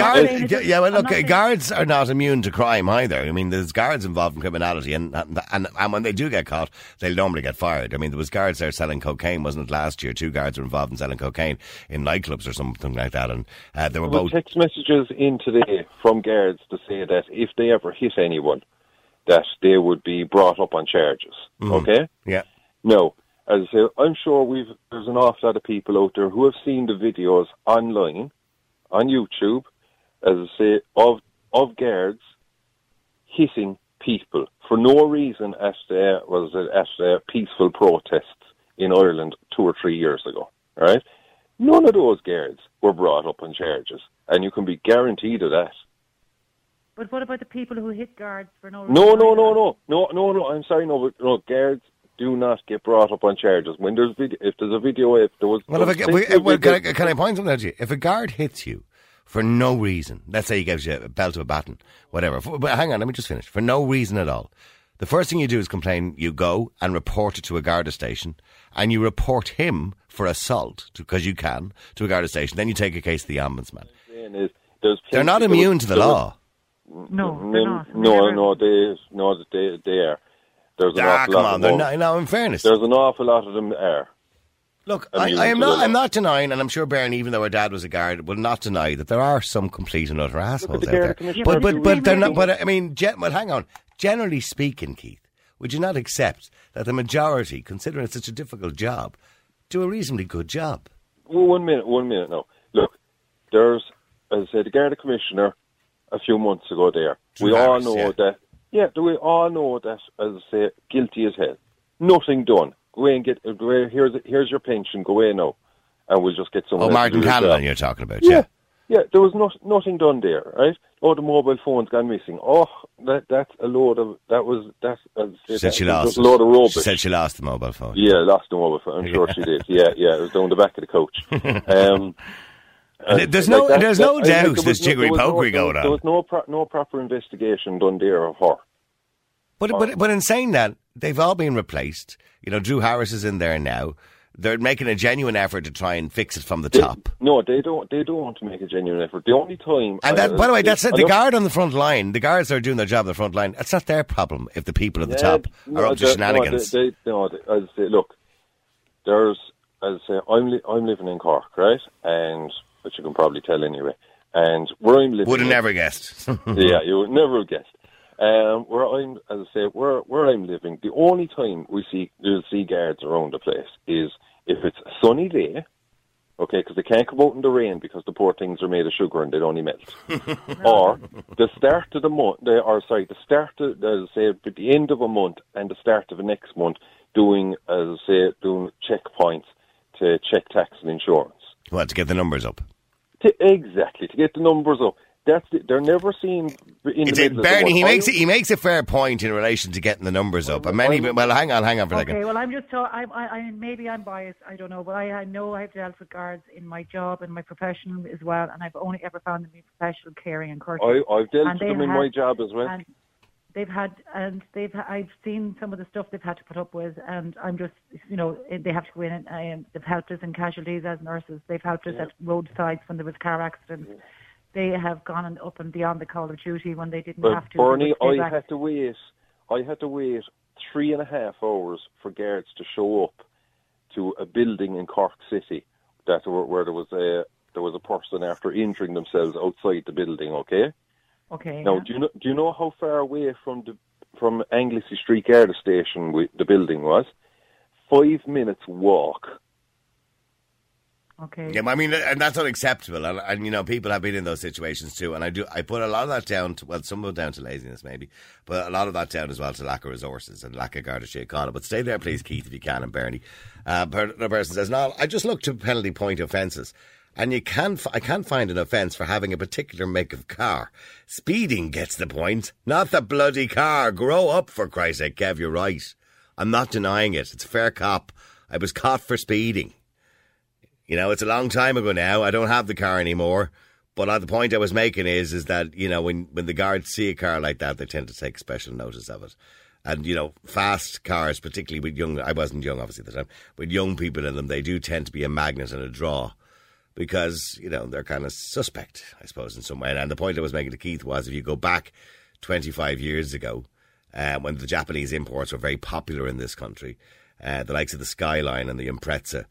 guards, yeah, well, look, guards are not immune to crime either. I mean, there's guards involved in criminality, and, and and and when they do get caught, they'll normally get fired. I mean, there was guards there selling cocaine, wasn't it? Last year, two guards were involved in selling cocaine in nightclubs or something like that, and uh, they were both. were text messages in today from guards to say that if they ever hit anyone, that they would be brought up on charges. Okay. Yeah. No, as I say, I'm sure we've there's an awful lot of people out there who have seen the videos online, on YouTube, as I say, of of guards hitting people for no reason the was it at the peaceful protests in Ireland two or three years ago. Right? None of those guards were brought up on charges, and you can be guaranteed of that. But what about the people who hit guards for no reason? No, no, no, no, no, no, no. I'm sorry, no, but no guards do not get brought up on charges when there's video. If there's a video, if there was, Well, if I, there ca- was we- well, can, I, can I point something out to you? If a guard hits you for no reason, let's say he gives you a belt or a baton, whatever. For, but hang on, let me just finish. For no reason at all. The first thing you do is complain. You go and report it to a Garda station, and you report him for assault because you can to a Garda station. Then you take a case to the ombudsman. saying is They're not immune was- to the there was- law. No, No, they're not. no, Never- no, they, no, they, they are. There's an Ah, awful come lot on. of them. not, now, in fairness, There's an awful lot of them are. Look, I'm I, am not. I'm not denying, and I'm sure Baron, even though her dad was a guard, will not deny that there are some complete and utter assholes the out there. But but but they're not. But I mean, gen, well, hang on. Generally speaking, Keith, would you not accept that the majority, considering it's such a difficult job, do a reasonably good job? Well, one minute, one minute No, Look, there's, as I said, the Garda Commissioner a few months ago there. We all know yeah. that, yeah, do we all know that, as I say, guilty as hell. Nothing done. Go away and get, go away, here's, here's your pension, go away now. And we'll just get someone Oh, Martin Callinan, you're talking about, Yeah. yeah. Yeah, there was not, nothing done there, right? Oh, the mobile phone's gone missing. Oh, that that's a load of that was that's as I She said, said she that lost. a load of rubbish. She said she lost the mobile phone. yeah, lost the mobile phone. I'm sure she did. Yeah, yeah, it was down the back of the coach. Um, Uh, and there's like no- that- there's that- no doubt there there's jiggery was no- going on. There was no pro- no proper investigation done there of her. But, but but in saying that, they've all been replaced. You know, Drew Harris is in there now. They're making a genuine effort to try and fix it from the They- top. No, they don't. They don't want to make a genuine effort. The only time. And that, I- by the way, that's it. The guard on the front line, the guards are doing their job on the front line, it's not their problem if the people at the top no, are up to they- shenanigans. No, they, no they, as I say, look, there's, as I say, I'm, li- I'm living in Cork, right? And, which you can probably tell anyway. And where I'm living. Would have never guessed. yeah, you would never have guessed. Um, where I'm, as I say, where where I'm living, the only time we see you'll see guards around the place is if it's a sunny day, okay, because they can't come out in the rain because the poor things are made of sugar and they'd only melt. or the start of the month, or sorry, the start of, as I say, at the end of a month and the start of the next month, doing, as I say, doing checkpoints to check tax and insurance. what, to get the numbers up? To, exactly, to get the numbers up. That's the, they're never seen in It's the it, middle Bernie, he makes it, he makes a fair point in relation to getting the numbers up. And many, well, hang on, hang on for a second. Okay, well, I'm just, ta- I, I, I, maybe I'm biased, I don't know, but I, I know I've dealt with guards in my job and my profession as well, and I've only ever found them to be professional, caring, and courteous. I, I've dealt And with them in had- my job as well. and they've had and they've I've seen some of the stuff they've had to put up with, and I'm just you know they have to go in and um, they've helped us in casualties as nurses. They've helped us at roadsides when there was car accidents. They have gone and up and beyond the call of duty when they didn't But have to. Bernie, I back. had to wait. I had to wait three and a half hours for guards to show up to a building in Cork City that were, where there was a there was a person after injuring themselves outside the building. Okay. Okay. Now, yeah. do you know do you know how far away from the from Anglesey Street Garda Station we, the building was? Five minutes walk. Okay. Yeah, I mean, and that's unacceptable. And, and you know, people have been in those situations too. And I do, I put a lot of that down to, well, some of it down to laziness maybe, but a lot of that down as well to lack of resources and lack of Garda Síochána. But stay there, please, Keith, if you can, and Bernie. Uh, per- another person says, no, I just looked to penalty point offences. And you can, I can't find an offence for having a particular make of car. Speeding gets the point, not the bloody car. Grow up, for Christ's sake, Kev. You're right. I'm not denying it. It's fair cop. I was caught for speeding. You know, it's a long time ago now. I don't have the car anymore. But the point I was making is, is that you know, when when the guards see a car like that, they tend to take special notice of it. And you know, fast cars, particularly with young, I wasn't young obviously at the time, with young people in them, they do tend to be a magnet and a draw because you know they're kind of suspect, I suppose, in some way. And the point I was making to Keith was, if you go back 25 years ago, uh, when the Japanese imports were very popular in this country, uh, the likes of the Skyline and the Impreza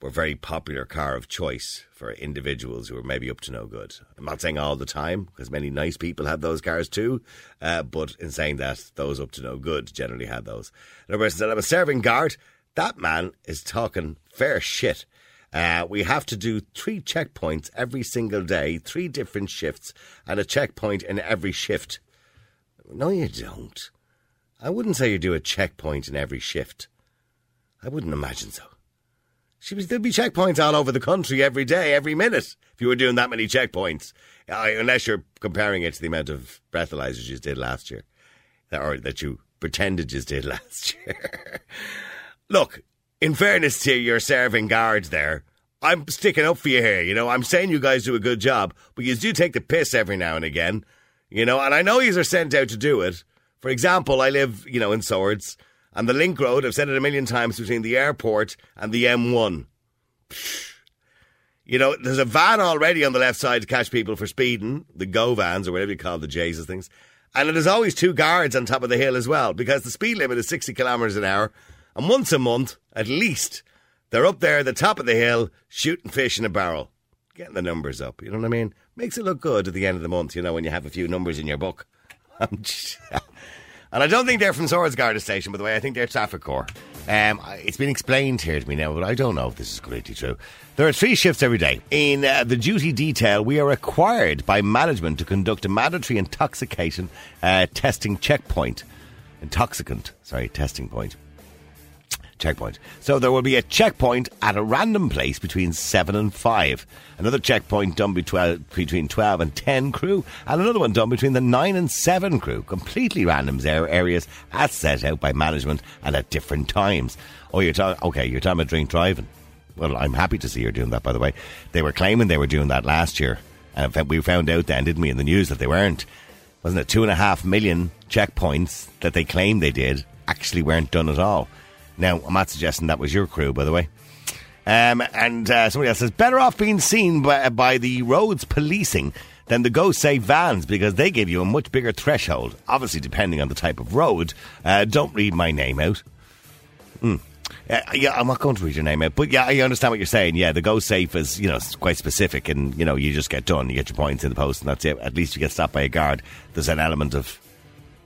were very popular car of choice for individuals who were maybe up to no good. I'm not saying all the time, because many nice people had those cars too, uh, but in saying that, those up to no good generally had those. Another person said, I'm a serving guard. That man is talking fair shit. Uh, we have to do three checkpoints every single day, three different shifts, and a checkpoint in every shift. No, you don't. I wouldn't say you do a checkpoint in every shift. I wouldn't imagine so. There'd be checkpoints all over the country every day, every minute, if you were doing that many checkpoints. Uh, unless you're comparing it to the amount of breathalyzers you did last year, or that you pretended you did last year. Look, in fairness to your serving guards there, I'm sticking up for you here. You know, I'm saying you guys do a good job, but you do take the piss every now and again. You know, and I know you are sent out to do it. For example, I live, you know, in Swords, and the link road, I've said it a million times, between the airport and the M1. You know, there's a van already on the left side to catch people for speeding, the go vans or whatever you call the Jesus things. And there's always two guards on top of the hill as well, because the speed limit is 60 kilometres an hour. And once a month, at least, they're up there at the top of the hill shooting fish in a barrel, getting the numbers up. You know what I mean? Makes it look good at the end of the month, you know, when you have a few numbers in your book. And I don't think they're from Swords Garda Station, by the way. I think they're Traffic Corps. Um, it's been explained here to me now, but I don't know if this is completely true. There are three shifts every day. In uh, the duty detail, we are required by management to conduct a mandatory intoxication uh, testing checkpoint. Intoxicant, sorry, testing point checkpoint. So there will be a checkpoint at a random place between 7 and 5. Another checkpoint done between 12 and 10 crew. And another one done between the 9 and 7 crew. Completely random ar- areas as set out by management and at different times. Oh, you're talking, okay, you're talking about drink driving. Well, I'm happy to see you're doing that, by the way. They were claiming they were doing that last year. And we found out then, didn't we, in the news that they weren't. Wasn't it two and a half million checkpoints that they claimed they did actually weren't done at all? Now, I'm not suggesting that was your crew, by the way. Um, and uh, somebody else says, better off being seen by, by the roads policing than the Go Safe vans because they give you a much bigger threshold. Obviously, depending on the type of road. Uh, don't read my name out. Hmm. Uh, yeah, I'm not going to read your name out, but yeah, I understand what you're saying. Yeah, the Go Safe is, you know, quite specific and, you know, you just get done, you get your points in the post and that's it. At least you get stopped by a guard. There's an element of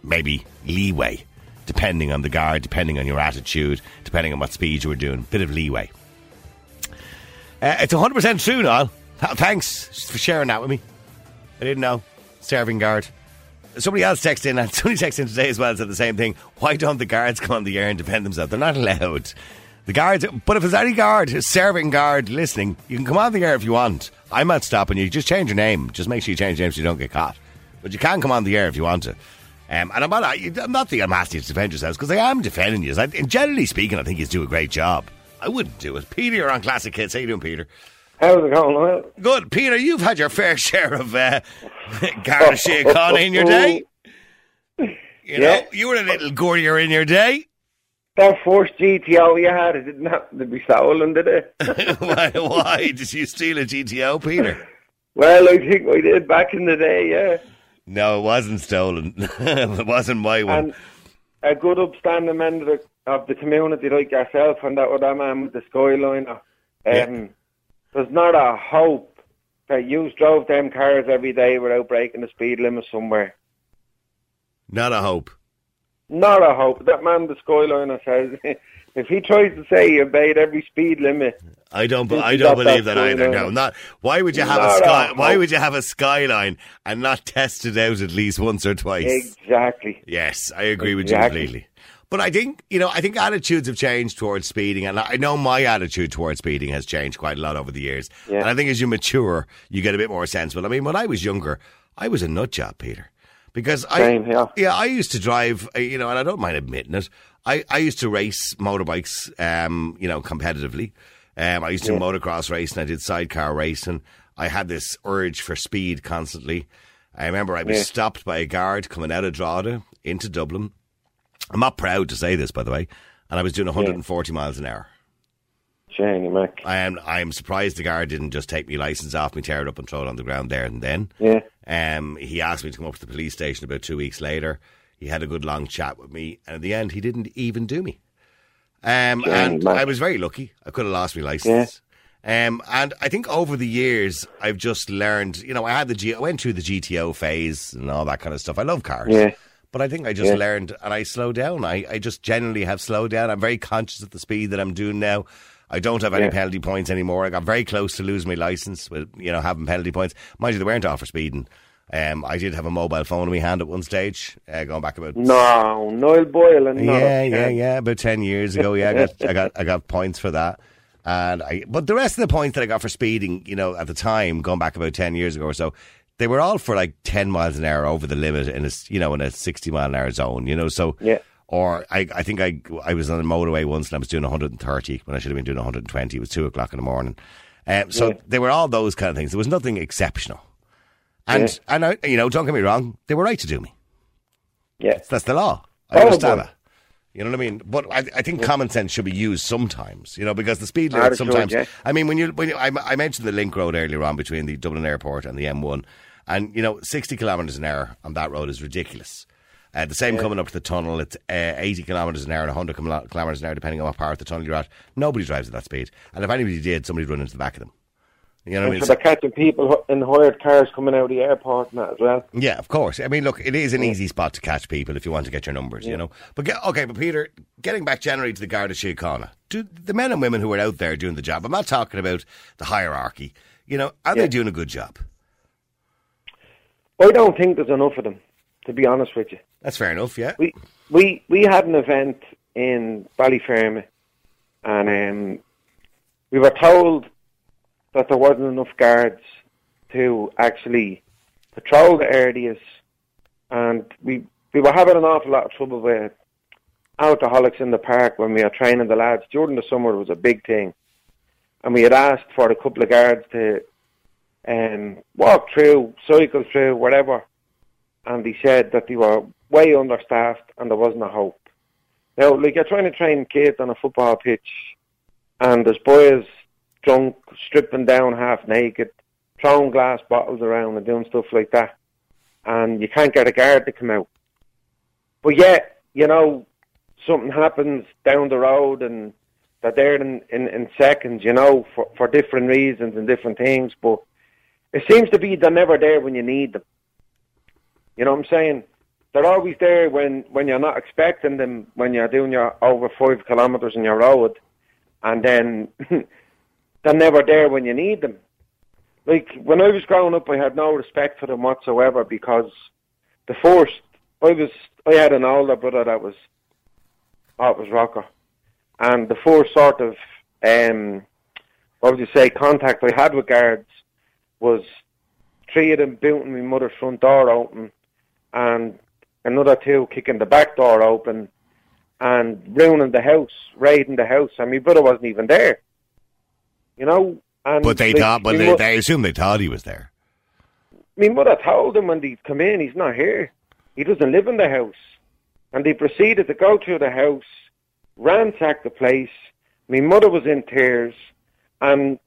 maybe leeway depending on the guard, depending on your attitude, depending on what speed you were doing. Bit of leeway. Uh, it's 100% true, Niall. Thanks for sharing that with me. I didn't know. Serving guard. Somebody else texted in, and somebody texted in today as well, said the same thing. Why don't the guards come on the air and defend themselves? They're not allowed. The guards, but if there's any guard, serving guard listening, you can come on the air if you want. I'm not stopping you. Just change your name. Just make sure you change your name so you don't get caught. But you can come on the air if you want to. Um, and I'm not, I'm not thinking I'm asking you to defend yourselves because I am defending you. I, and generally speaking, I think you do a great job. I wouldn't do it. Peter, you're on Classic Hits. How you doing, Peter? How's it going, Noel? Good. Peter, you've had your fair share of uh, Garda Síochána in your day. You know, Yeah. you were a little gurrier in your day. That first GTO you had, it didn't happen to be stolen, did it? why, why did you steal a GTO, Peter? well, I think I did back in the day, yeah. No, it wasn't stolen. it wasn't my one. And a good upstanding member of the, of the community like yourself and that other man with the Skyliner, um, Yeah. there's not a hope that you drove them cars every day without breaking the speed limit somewhere. Not a hope. Not a hope. That man, the Skyliner, says if he tries to say he obeyed every speed limit, I don't. I don't believe that either. No, not. Why would you have a sky? Why would you have a skyline and not test it out at least once or twice? exactly. Yes, I agree with you completely. But I think you know, I think attitudes have changed towards speeding, and I know my attitude towards speeding has changed quite a lot over the years. Yeah. And I think as you mature, you get a bit more sensible. I mean, when I was younger, I was a nut job, Peter, because Same, I yeah. I used to drive, uh, you know, and I don't mind admitting it. I, I used to race motorbikes, um, you know, competitively. Um, I used to do motocross racing. I did sidecar racing. I had this urge for speed constantly. I remember I was Yeah. stopped by a guard coming out of Drogheda into Dublin. I'm not proud to say this, by the way, and I was doing 140 miles an hour. Shiny Mac. I am I am surprised the guard didn't just take me license off me, tear it up, and throw it on the ground there and then. Yeah. Um, he asked me to come up to the police station about two weeks later. He had a good long chat with me, and in the end, he didn't even do me. Um, and. I was very lucky. I could have lost my license. Um, and I think over the years, I've just learned. You know, I had the G- I went through the GTO phase and all that kind of stuff. I love cars. Yeah. But I think I just Yeah. learned and I slow down. I, I just generally have slowed down. I'm very conscious of the speed that I'm doing now. I don't have any Yeah. penalty points anymore. I got very close to losing my license with, you know, having penalty points. Mind you, they weren't off for speeding. Um, I did have a mobile phone in my hand at one stage, uh, going back about No, Noel Boylan. No, yeah, yeah, yeah. About ten years ago, yeah, I got, I got, I got points for that. And I, but the rest of the points that I got for speeding, you know, at the time, going back about ten years ago or so, they were all for like ten miles an hour over the limit in a, you know, in a sixty mile an hour zone, you know. So, Yeah. Or I, I think I, I was on a motorway once and I was doing 130 when I should have been doing 120. It was two o'clock in the morning. Um, so Yeah. they were all those kind of things. There was nothing exceptional. And and I, you know, don't get me wrong, they were right to do me. Yeah. That's the law. I Oh, understand boy. that. You know what I mean? But I, I think common sense should be used sometimes. You know, because the speed limit sometimes. yeah. I mean, when you when you, I, I mentioned the link road earlier on between the Dublin Airport and the M1, and you know, sixty kilometres an hour on that road is ridiculous. Uh, the same coming up to the tunnel, it's uh, 80 kilometres an hour and 100 kilometres an hour, depending on what part of the tunnel you're at. Nobody drives at that speed. And if anybody did, somebody'd run into the back of them. You know what I mean? so they're catching people in hired cars coming out of the airport and that as well. Yeah, of course. I mean, look, it is an easy spot to catch people if you want to get your numbers, you know. But get, okay, but Peter, getting back generally to the Garda Síochána, do the men and women who are out there doing the job, I'm not talking about the hierarchy, you know, are Yeah. they doing a good job? I don't think there's enough of them, to be honest with you. That's fair enough, yeah. We we we had an event in Ballyfermot, and um, we were told that there wasn't enough guards to actually patrol the areas, and we we were having an awful lot of trouble with alcoholics in the park when we were training the lads during the summer. It was a big thing, and we had asked for a couple of guards to um, walk through, cycle through, whatever and he said that they were way understaffed and there wasn't a hope. Now, like you're trying to train kids on a football pitch, and there's boys drunk, stripping down half naked, throwing glass bottles around and doing stuff like that, and you can't get a guard to come out. But yet, you know, something happens down the road and they're there in, in, in seconds, you know, for, for different reasons and different things, but it seems to be they're never there when you need them. You know what I'm saying? They're always there when, when you're not expecting them, when you're doing your over five kilometres on your road, and then they're never there when you need them. Like, when I was growing up, I had no respect for them whatsoever because the first, I was, I had an older brother that was, oh, was rocker. And the first sort of, um, what would you say, contact I had with guards was three of them booting my mother's front door open and another two kicking the back door open and ruining the house, raiding the house, and my brother wasn't even there. You know? And But they like, thought, but they, mo- they assume they thought he was there. my mother told him when they come in, he's not here. He doesn't live in the house. And they proceeded to go through the house, ransack the place. My mother was in tears. And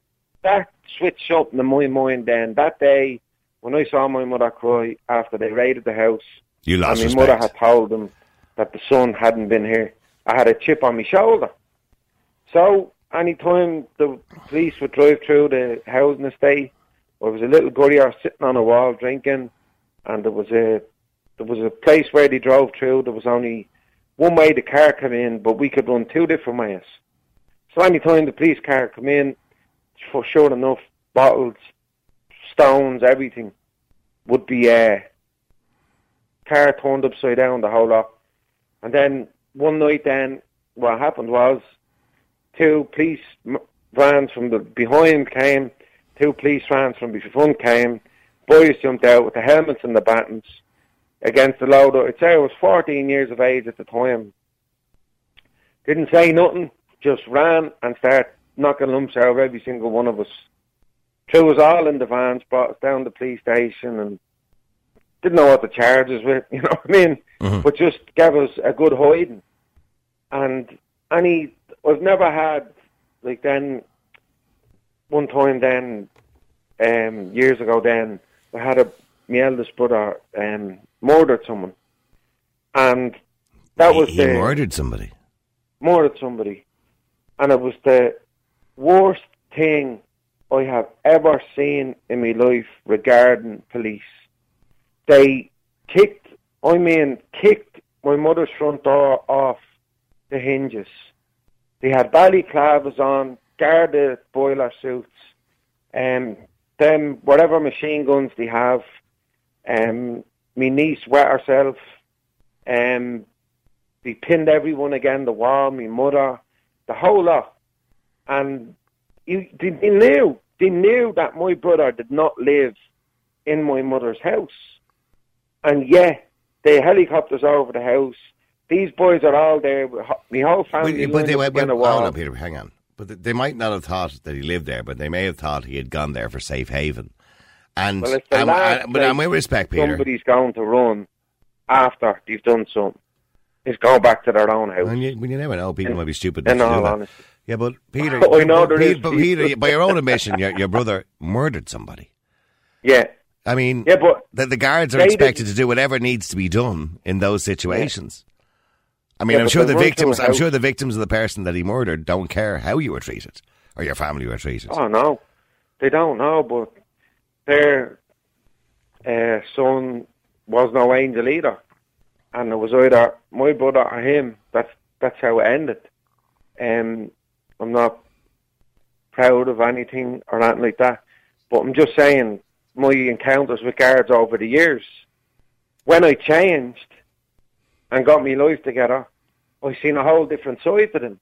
that switched up in my mind then. That day, when I saw my mother cry after they raided the house, You lost and my mother had told them that the son hadn't been here, I had a chip on my shoulder. So, any time the police would drive through the housing estate, there was a little gurrier sitting on a wall drinking, and there was a there was a place where they drove through. There was only one way the car come in, but we could run two different ways. So any time the police car come in, for sure enough, bottles, stones, everything would be uh, car turned upside down, the whole lot. And then one night, then what happened was two police vans from the behind came, two police vans from the front came. Boys jumped out with the helmets and the batons against the load. I'd say I was 14 years of age at the time. Didn't say nothing, just ran and started knocking lumps out of every single one of us. Threw us all in the vans, brought us down to the police station and didn't know what the charges were, you know what I mean? Mhm. But just gave us a good hiding. And any, I've never had, like then, one time then, um, years ago then, I had a, my eldest brother um, murdered someone. And that He- was he, the murdered somebody. murdered somebody, and it was the worst thing I have ever seen in my life regarding police. They kicked, I mean, kicked my mother's front door off the hinges. They had ballyclavers on, guarded boiler suits, um, them whatever machine guns they have. Um, my niece wet herself. Um, they pinned everyone again the wall, my mother, the whole lot. And you, they, they knew, they knew that my brother did not live in my mother's house. And yeah, the helicopters over the house. These boys are all there. My whole family. But, but they went, went, the hold wall. on, Peter, hang on. But they might not have thought that he lived there, but they may have thought he had gone there for safe haven. And, Well, it's the and, and- but and with respect, Peter, Somebody's going to run after they've done something. Is go back to their own house. when you, you never know, people In- might be stupid. in all honesty. Yeah, but Peter, oh, I know there is Peter, but. Peter, by your own admission, your, your brother murdered somebody. Yeah, I mean, yeah, but the, the guards are expected to do whatever needs to be done in those situations. I mean, Yeah, I'm sure the victims, I'm house. sure the victims of the person that he murdered don't care how you were treated or your family were treated. oh no, they don't know, but their uh, son was no angel either, and it was either my brother or him. That's that's how it ended. Um, I'm not proud of anything or anything like that, but I'm just saying my encounters with guards over the years. When I changed and got my life together, I seen a whole different side to them.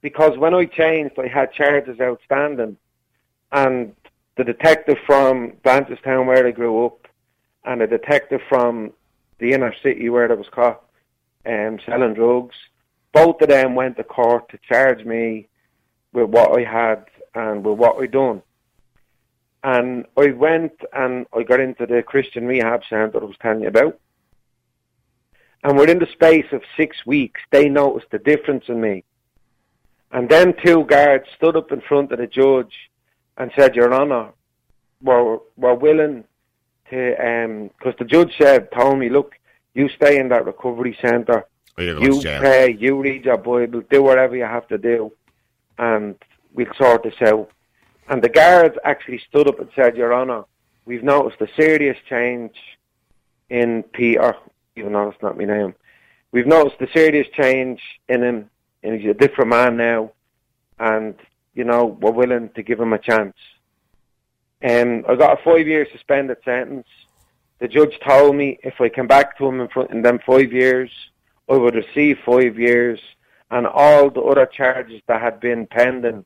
Because when I changed, I had charges outstanding, and the detective from Blanchardstown where I grew up, and a detective from the inner city where I was caught um, selling drugs, both of them went to court to charge me with what I had and with what I done. And I went and I got into the Christian rehab centre I was telling you about. And within the space of six weeks, they noticed the difference in me. And then two guards stood up in front of the judge and said, Your Honour, we're, we're willing to, because um, the judge said, told me, look, you stay in that recovery centre, you pray, you read your Bible, do whatever you have to do, and we'll sort this out. And the guards actually stood up and said, Your Honour, we've noticed a serious change in Peter, even though it's not my name. We've noticed a serious change in him, and he's a different man now, and, you know, we're willing to give him a chance. And I got a five-year suspended sentence. The judge told me if I came back to him in, front, in them five years, I would receive five years, and all the other charges that had been pending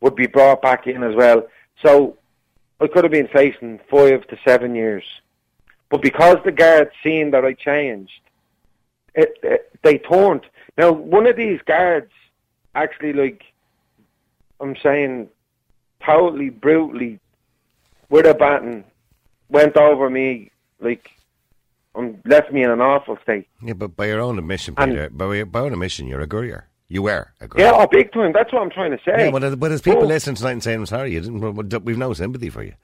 would be brought back in as well. So I could have been facing five to seven years. But because the guards seen that I changed, it, it, they turned. Now, one of these guards actually, like, I'm saying, totally brutally, with a baton, went over me, like, and left me in an awful state. Yeah, but by your own admission, Peter, and, by, by your own admission, you're a gurrier. You were a gurrier. Yeah, oh, big time. That's what I'm trying to say. Yeah, but, but as people oh. listening tonight and saying, I'm sorry, you didn't, we've no sympathy for you.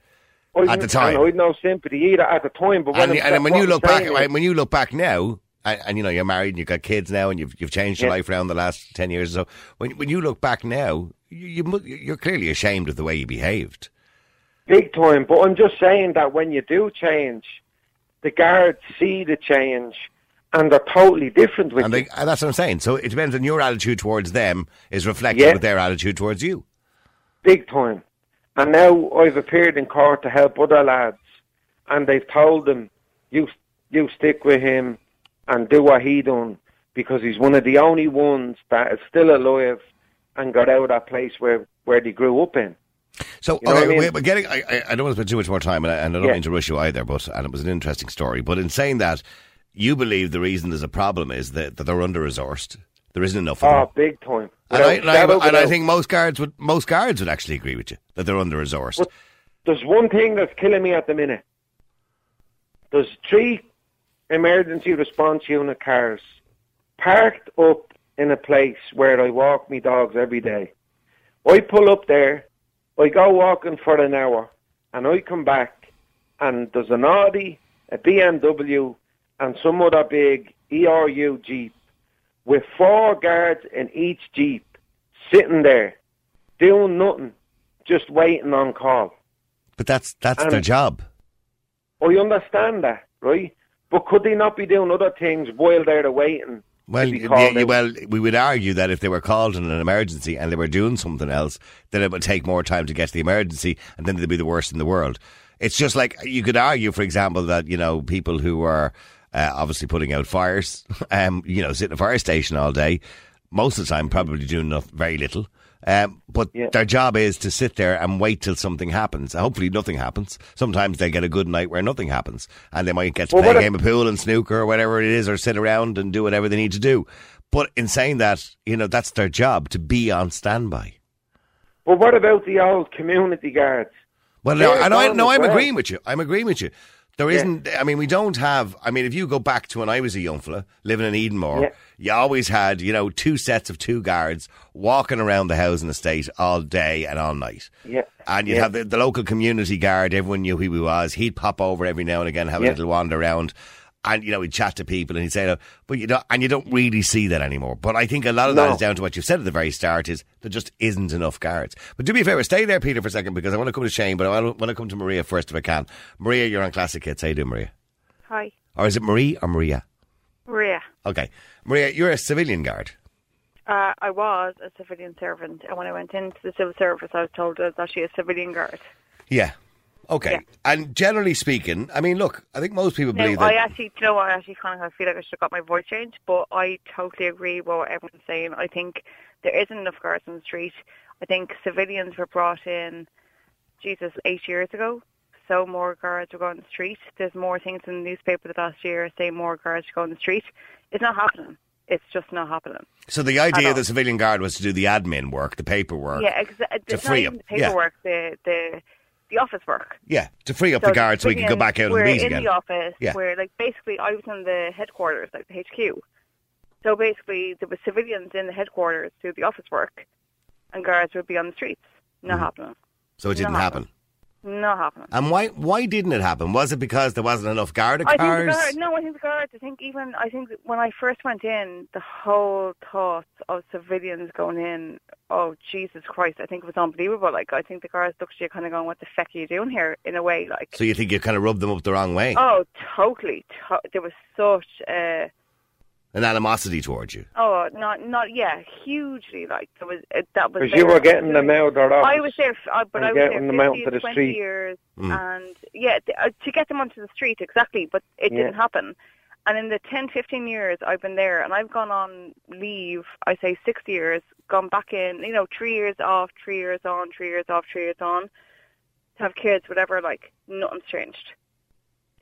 At the time. I'd no sympathy either at the time, but when, and, and when you look back, right, when you look back now, and, and, you know you're married and you've got kids now, and you've you've changed your yeah. life around the last ten years or so. When when you look back now, you, you you're clearly ashamed of the way you behaved. Big time, but I'm just saying that when you do change, the guards see the change and they're totally different with and, they, and that's what I'm saying. So it depends on your attitude towards them is reflected yeah. with their attitude towards you. Big time. And now I've appeared in court to help other lads, and they've told them, "You, you stick with him and do what he done because he's one of the only ones that is still alive and got out of that place where where they grew up in." So you know okay, I mean? we're getting. I, I, don't want to spend too much more time, and I, and I don't yeah. mean to rush you either. But and it was an interesting story. But in saying that, you believe the reason there's a problem is that, that they're under resourced. There isn't enough of oh, ah, them. big time. And, I, and, I, and I, think most guards would most guards would actually agree with you that they're under resourced. There's one thing that's killing me at the minute. There's three emergency response unit cars parked up in a place where I walk my dogs every day. I pull up there I go walking for an hour and I come back and there's an Audi, a BMW and some other big ERU Jeep with four guards in each Jeep sitting there doing nothing, just waiting on call. But that's that's and their job. I understand that, right? But could they not be doing other things while they're waiting well, yeah, well, we would argue that if they were called in an emergency and they were doing something else, then it would take more time to get to the emergency, and then they'd be the worst in the world. It's just like you could argue, for example, that you know people who are uh, obviously putting out fires, um, you know, sitting in a fire station all day, most of the time probably doing enough, very little. Um, but yeah. their job is to sit there and wait till something happens. Hopefully, nothing happens. Sometimes they get a good night where nothing happens, and they might get to well, play a game of pool and snooker or whatever it is, or sit around and do whatever they need to do. But in saying that, you know, that's their job to be on standby. Well, what about the old community guards? Well, no, I know, no, I'm well. agreeing with you. I'm agreeing with you. There isn't. I mean, we don't have. I mean, if you go back to when I was a young fella living in Edenmore, yeah. you always had, you know, two sets of two guards walking around the housing estate all day and all night. Yeah. And you'd yeah. have the, the, local community guard. Everyone knew who he was. He'd pop over every now and again, have a little wander around. And you know he'd chat to people and he'd say, but you know, and you don't really see that anymore. But I think a lot of that No. is down to what you've said at the very start: is there just isn't enough guards. But do me a favour, stay there, Peter, for a second because I want to come to Shane, but I want to come to Maria first if I can. Maria, you're on Classic Hits. How you doing, Maria? Hi, Or is it Marie or Maria? Maria. Okay, Maria, you're a civilian guard. Uh, I was a civilian servant, and when I went into the civil service, I was told I was actually a civilian guard. Yeah. Okay. Yeah. And generally speaking, I mean, look, I think most people believe I that. I actually, do you know what? I actually kind of feel like I should have got my voice changed, but I totally agree with what everyone's saying. I think there isn't enough guards on the street. I think civilians were brought in, Jesus, eight years ago. So more guards are going on the street. There's more things in the newspaper the last year saying more guards go on the street. It's not happening. It's just not happening. so the idea of the civilian guard was to do the admin work, the paperwork. Yeah, exa- it's free not even up, the yeah. paperwork, the the the office work. Yeah, to free up So the guards so we can go back out and meet in again. the office Yeah. where, like, basically, I was in the headquarters, like the HQ. So basically, there were civilians in the headquarters do the office work, and guards would be on the streets. Not mm-hmm. happening. so it didn't not happen. Not happening. And why why didn't it happen? Was it because there wasn't enough guard cars? I think the cars? guards. No, I think the guards. I think even I think when I first went in, the whole thought of civilians going in. Oh Jesus Christ! I think it was unbelievable. Like I think the guards looked at you, kind of going, "What the feck are you doing here?" In a way, like. So you think you kind of rubbed them up the wrong way? Oh, totally. To- there was such uh An animosity towards you. oh, not not yeah, hugely like there was uh, that was. Because you were getting them out of their office. I was there, f- uh, but I was getting them out 15, to the 20 street. years, Mm. and yeah, th- uh, to get them onto the street exactly, but it Yeah. didn't happen. And in the 10, 15 years I've been there, and I've gone on leave, I say six years, gone back in, you know, three years off, three years on, three years off, three years on, to have kids, whatever, like, nothing's changed.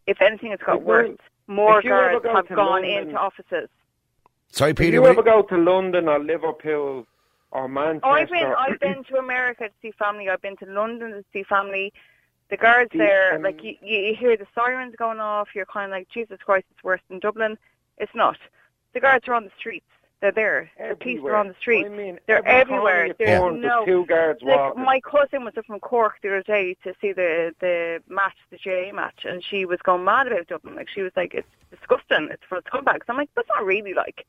If anything, it's got Like, worse. More if guards go have gone London- into offices. Sorry, If Peter. you were ever go to London or Liverpool or Manchester, Oh, I've been I've been to America to see family. I've been to London to see family. The guards The, there, um, like you, you hear the sirens going off. You're kind of like, Jesus Christ, it's worse than Dublin. It's not. The guards are on the streets. They're there. The police are on the street. I mean, They're every everywhere. There's turn, no- there's two guards Like walking. my cousin was up from Cork the other day to see the the match, the GAA match, and she was going mad about Dublin. Like she was like, "It's disgusting. It's for scumbags." I'm like, "That's not really like."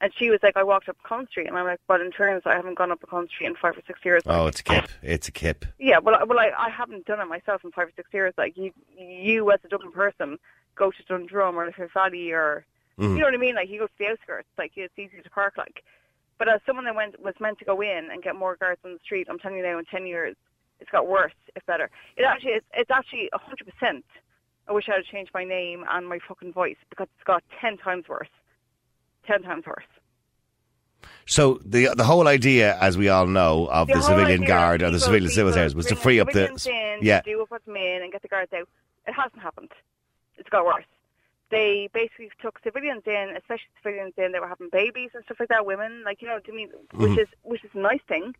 And she was like, "I walked up Con Street," and I'm like, "But in terms, I haven't gone up a Con Street in five or six years." Oh, it's a kip. It's a kip. Yeah, well, I- well, I, I haven't done it myself in five or six years. Like you, you as a Dublin person, go to Dundrum or Liffey Valley, or Mhm. you know what I mean. Like you go to the outskirts, like it's easy to park. Like, but as someone that went was meant to go in and get more guards on the street, I'm telling you now, in ten years, it's got worse, if better. It actually, it's, it's actually a hundred percent. I wish I had changed my name and my fucking voice because it's got ten times worse. Ten times worse. So the the whole idea, as we all know, of the, whole civilian guard or the civilian civil service was to free up the in, yeah. do them in and get the guards out. It hasn't happened. It's got worse. They basically took civilians in, especially civilians in. They were having babies and stuff like that. Women, like you know, to me, which Mhm. is which is a nice thing,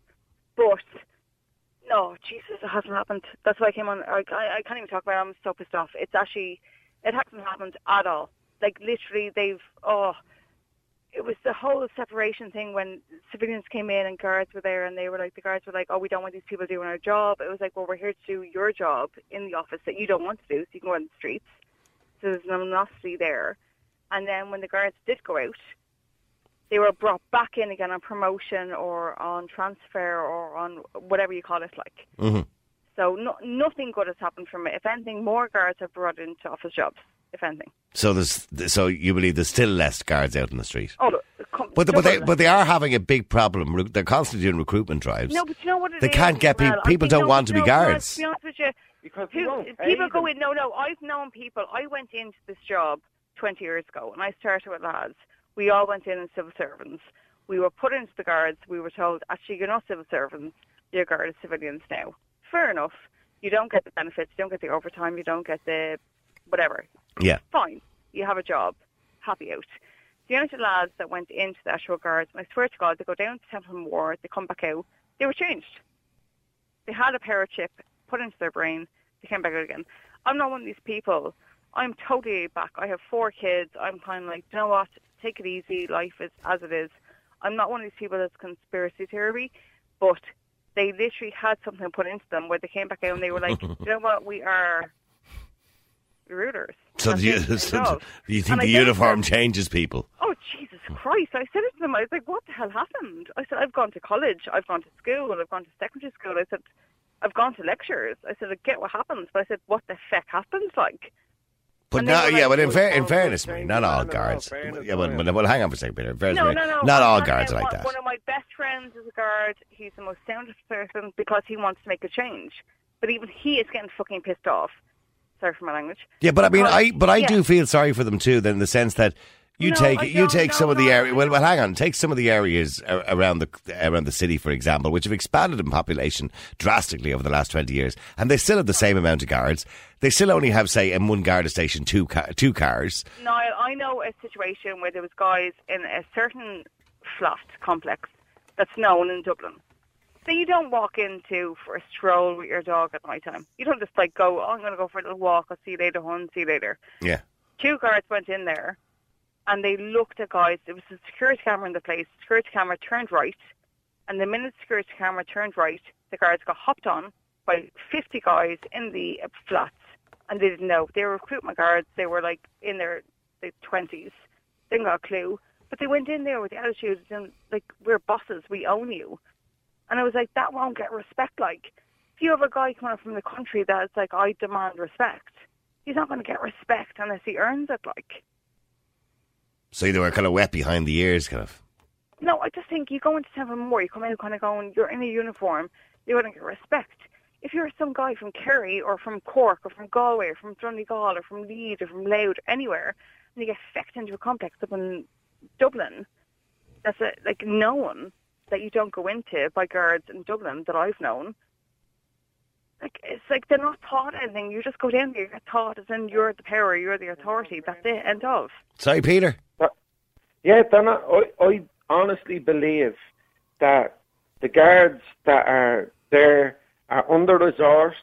but no, Jesus, it hasn't happened. That's why I came on. I, I, I can't even talk about it. I'm so pissed off. It's actually, it hasn't happened at all. Like literally, they've oh it was the whole separation thing when civilians came in and guards were there and they were like the guards were like oh we don't want these people doing our job it was like well we're here to do your job in the office that you don't want to do so you can go on the streets so there's an animosity there and then when the guards did go out they were brought back in again on promotion or on transfer or on whatever you call it like Mhm. so no, nothing good has happened from it if anything more guards have brought into office jobs if anything So there's so you believe there's still less guards out in the street. oh com- But, but they but they are having a big problem. Re- They're constantly doing recruitment drives. No, but you know what it They is can't get well? peop- I people don't no, want to be no, Grant, guards. To be honest with you, because who, people go in. No, no. I've known people. I went into this job 20 years ago, and I started with lads. We all went in as civil servants. We were put into the guards. We were told, actually, you're not civil servants. You're guard civilians now. Fair enough. You don't get the benefits. You don't get the overtime. You don't get the whatever. Yeah. Fine. You have a job. Happy out. The amount of lads that went into the actual guards, and I swear to God, they go down to Templemore, they come back out, they were changed. They had a power chip put into their brain, they came back out again. I'm not one of these people. I'm totally back. I have four kids. I'm kind of like, you know what? Take it easy. Life is as it is. I'm not one of these people that's conspiracy theory, but they literally had something put into them where they came back out and they were like, you know what? We are rulers. So do you, so do you think And the uniform them, changes people? Oh Jesus Christ! I said it to them. I was like, "What the hell happened?" I said, "I've gone to college. I've gone to school. I've gone to secondary school." I said, "I've gone to lectures." I said, "I get what happens," but I said, "What the feck happens?" Like, But And they yeah, like, but in, "Oh, fair, in fairness, change not all guards. Yeah, but, but, well, hang on for a second, Peter. In fairness, no, no, no. Not all guards are like that. One of my best friends is a guard. He's the most soundest person because he wants to make a change, but even he is getting fucking pissed off. Sorry for my language. Yeah, but I mean, I but I yeah. do feel sorry for them too. Then in the sense that you No, take you take some of the area. Well, well, hang on. Take some of the areas around the around the city, for example, which have expanded in population drastically over the last twenty years, and they still have the same amount of guards. They still only have, say, in one guard station, two ca- two cars. Niall, I know a situation where there was guys in a certain flat complex that's known in Dublin that you don't walk into for a stroll with your dog at night time. You don't just like go, oh, I'm going to go for a little walk. I'll see you later, hon. See you later. Yeah. Two guards went in there and they looked at guys. There was a security camera in the place. Security camera turned right. And the minute the security camera turned right, the guards got hopped on by 50 guys in the flats. And they didn't know. They were recruitment guards. They were like in their, their 20s. Didn't got a clue. But they went in there with the attitude and like, we're bosses. We own you. And I was like, that won't get respect. Like, if you have a guy coming from the country that's like, I demand respect, he's not going to get respect unless he earns it. Like, So they were kind of wet behind the ears, kind of. no, I just think you go into Templemore, you come in kind of going, you're in a uniform, going to get respect. If you're some guy from Kerry or from Cork or from Galway or from Donegal or from Leeds or from Louth, anywhere, and you get fecked into a complex up in Dublin, that's a, like known that you don't go into by guards in Dublin that I've known. Like it's like they're not taught anything. You just go down there, you get taught as in you're the power, you're the authority. That's it. End of. Sorry, Peter. Yeah, they're not, I, I honestly believe that the guards that are there are under resourced.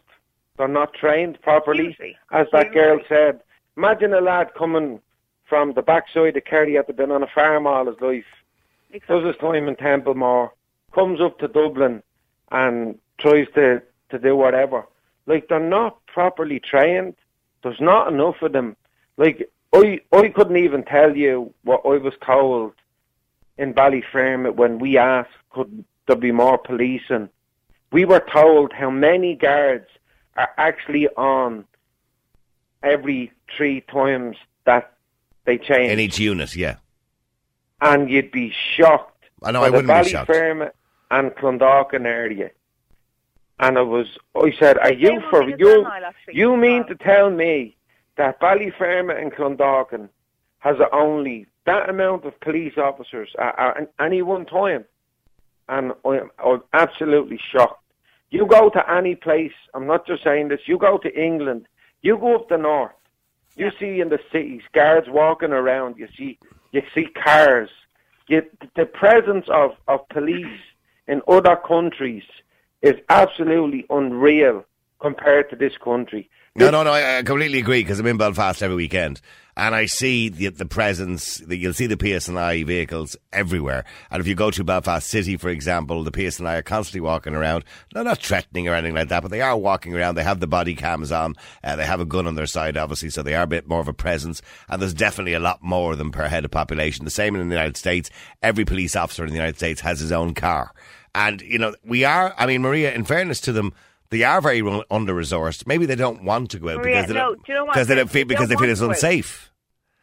They're not trained properly, Hugely. as that girl Hugely. said. Imagine a lad coming from the backside of Kerry after been on a farm all his life, Exactly. does his time in Templemore, comes up to Dublin and tries to, to do whatever. Like, they're not properly trained. There's not enough of them. Like, I, I couldn't even tell you what I was told in Ballyfermot when we asked, could there be more policing? We were told how many guards are actually on every three times that they change In each unit, yeah. and you'd be shocked. I know, I wouldn't be shocked. Ballyfermot and Clondalkin area. And I was, I said, are you for you? well, Niall, actually. You mean to tell me that Ballyfermot and Clondalkin has only that amount of police officers at, at any one time? And I'm, I'm absolutely shocked. You go to any place, I'm not just saying this, you go to England, you go up the north, you see in the cities guards walking around, you see you see cars. You, the presence of, of police in other countries is absolutely unreal compared to this country. No, no, no. I, I completely agree because I'm in Belfast every weekend, and I see the the presence. The, you'll see the PSNI vehicles everywhere. And if you go to Belfast City, for example, the PSNI are constantly walking around. They're not threatening or anything like that, but they are walking around. They have the body cams on. Uh, they have a gun on their side, obviously, so they are a bit more of a presence. And there's definitely a lot more of them per head of population. The same in the United States. Every police officer in the United States has his own car. And, you know, we are, I mean, Maria, in fairness to them, they are very under resourced. Maybe they don't want to go out Maria, because they no, don't, do you know what? because they don't feel, because they don't feel it's to go out. unsafe.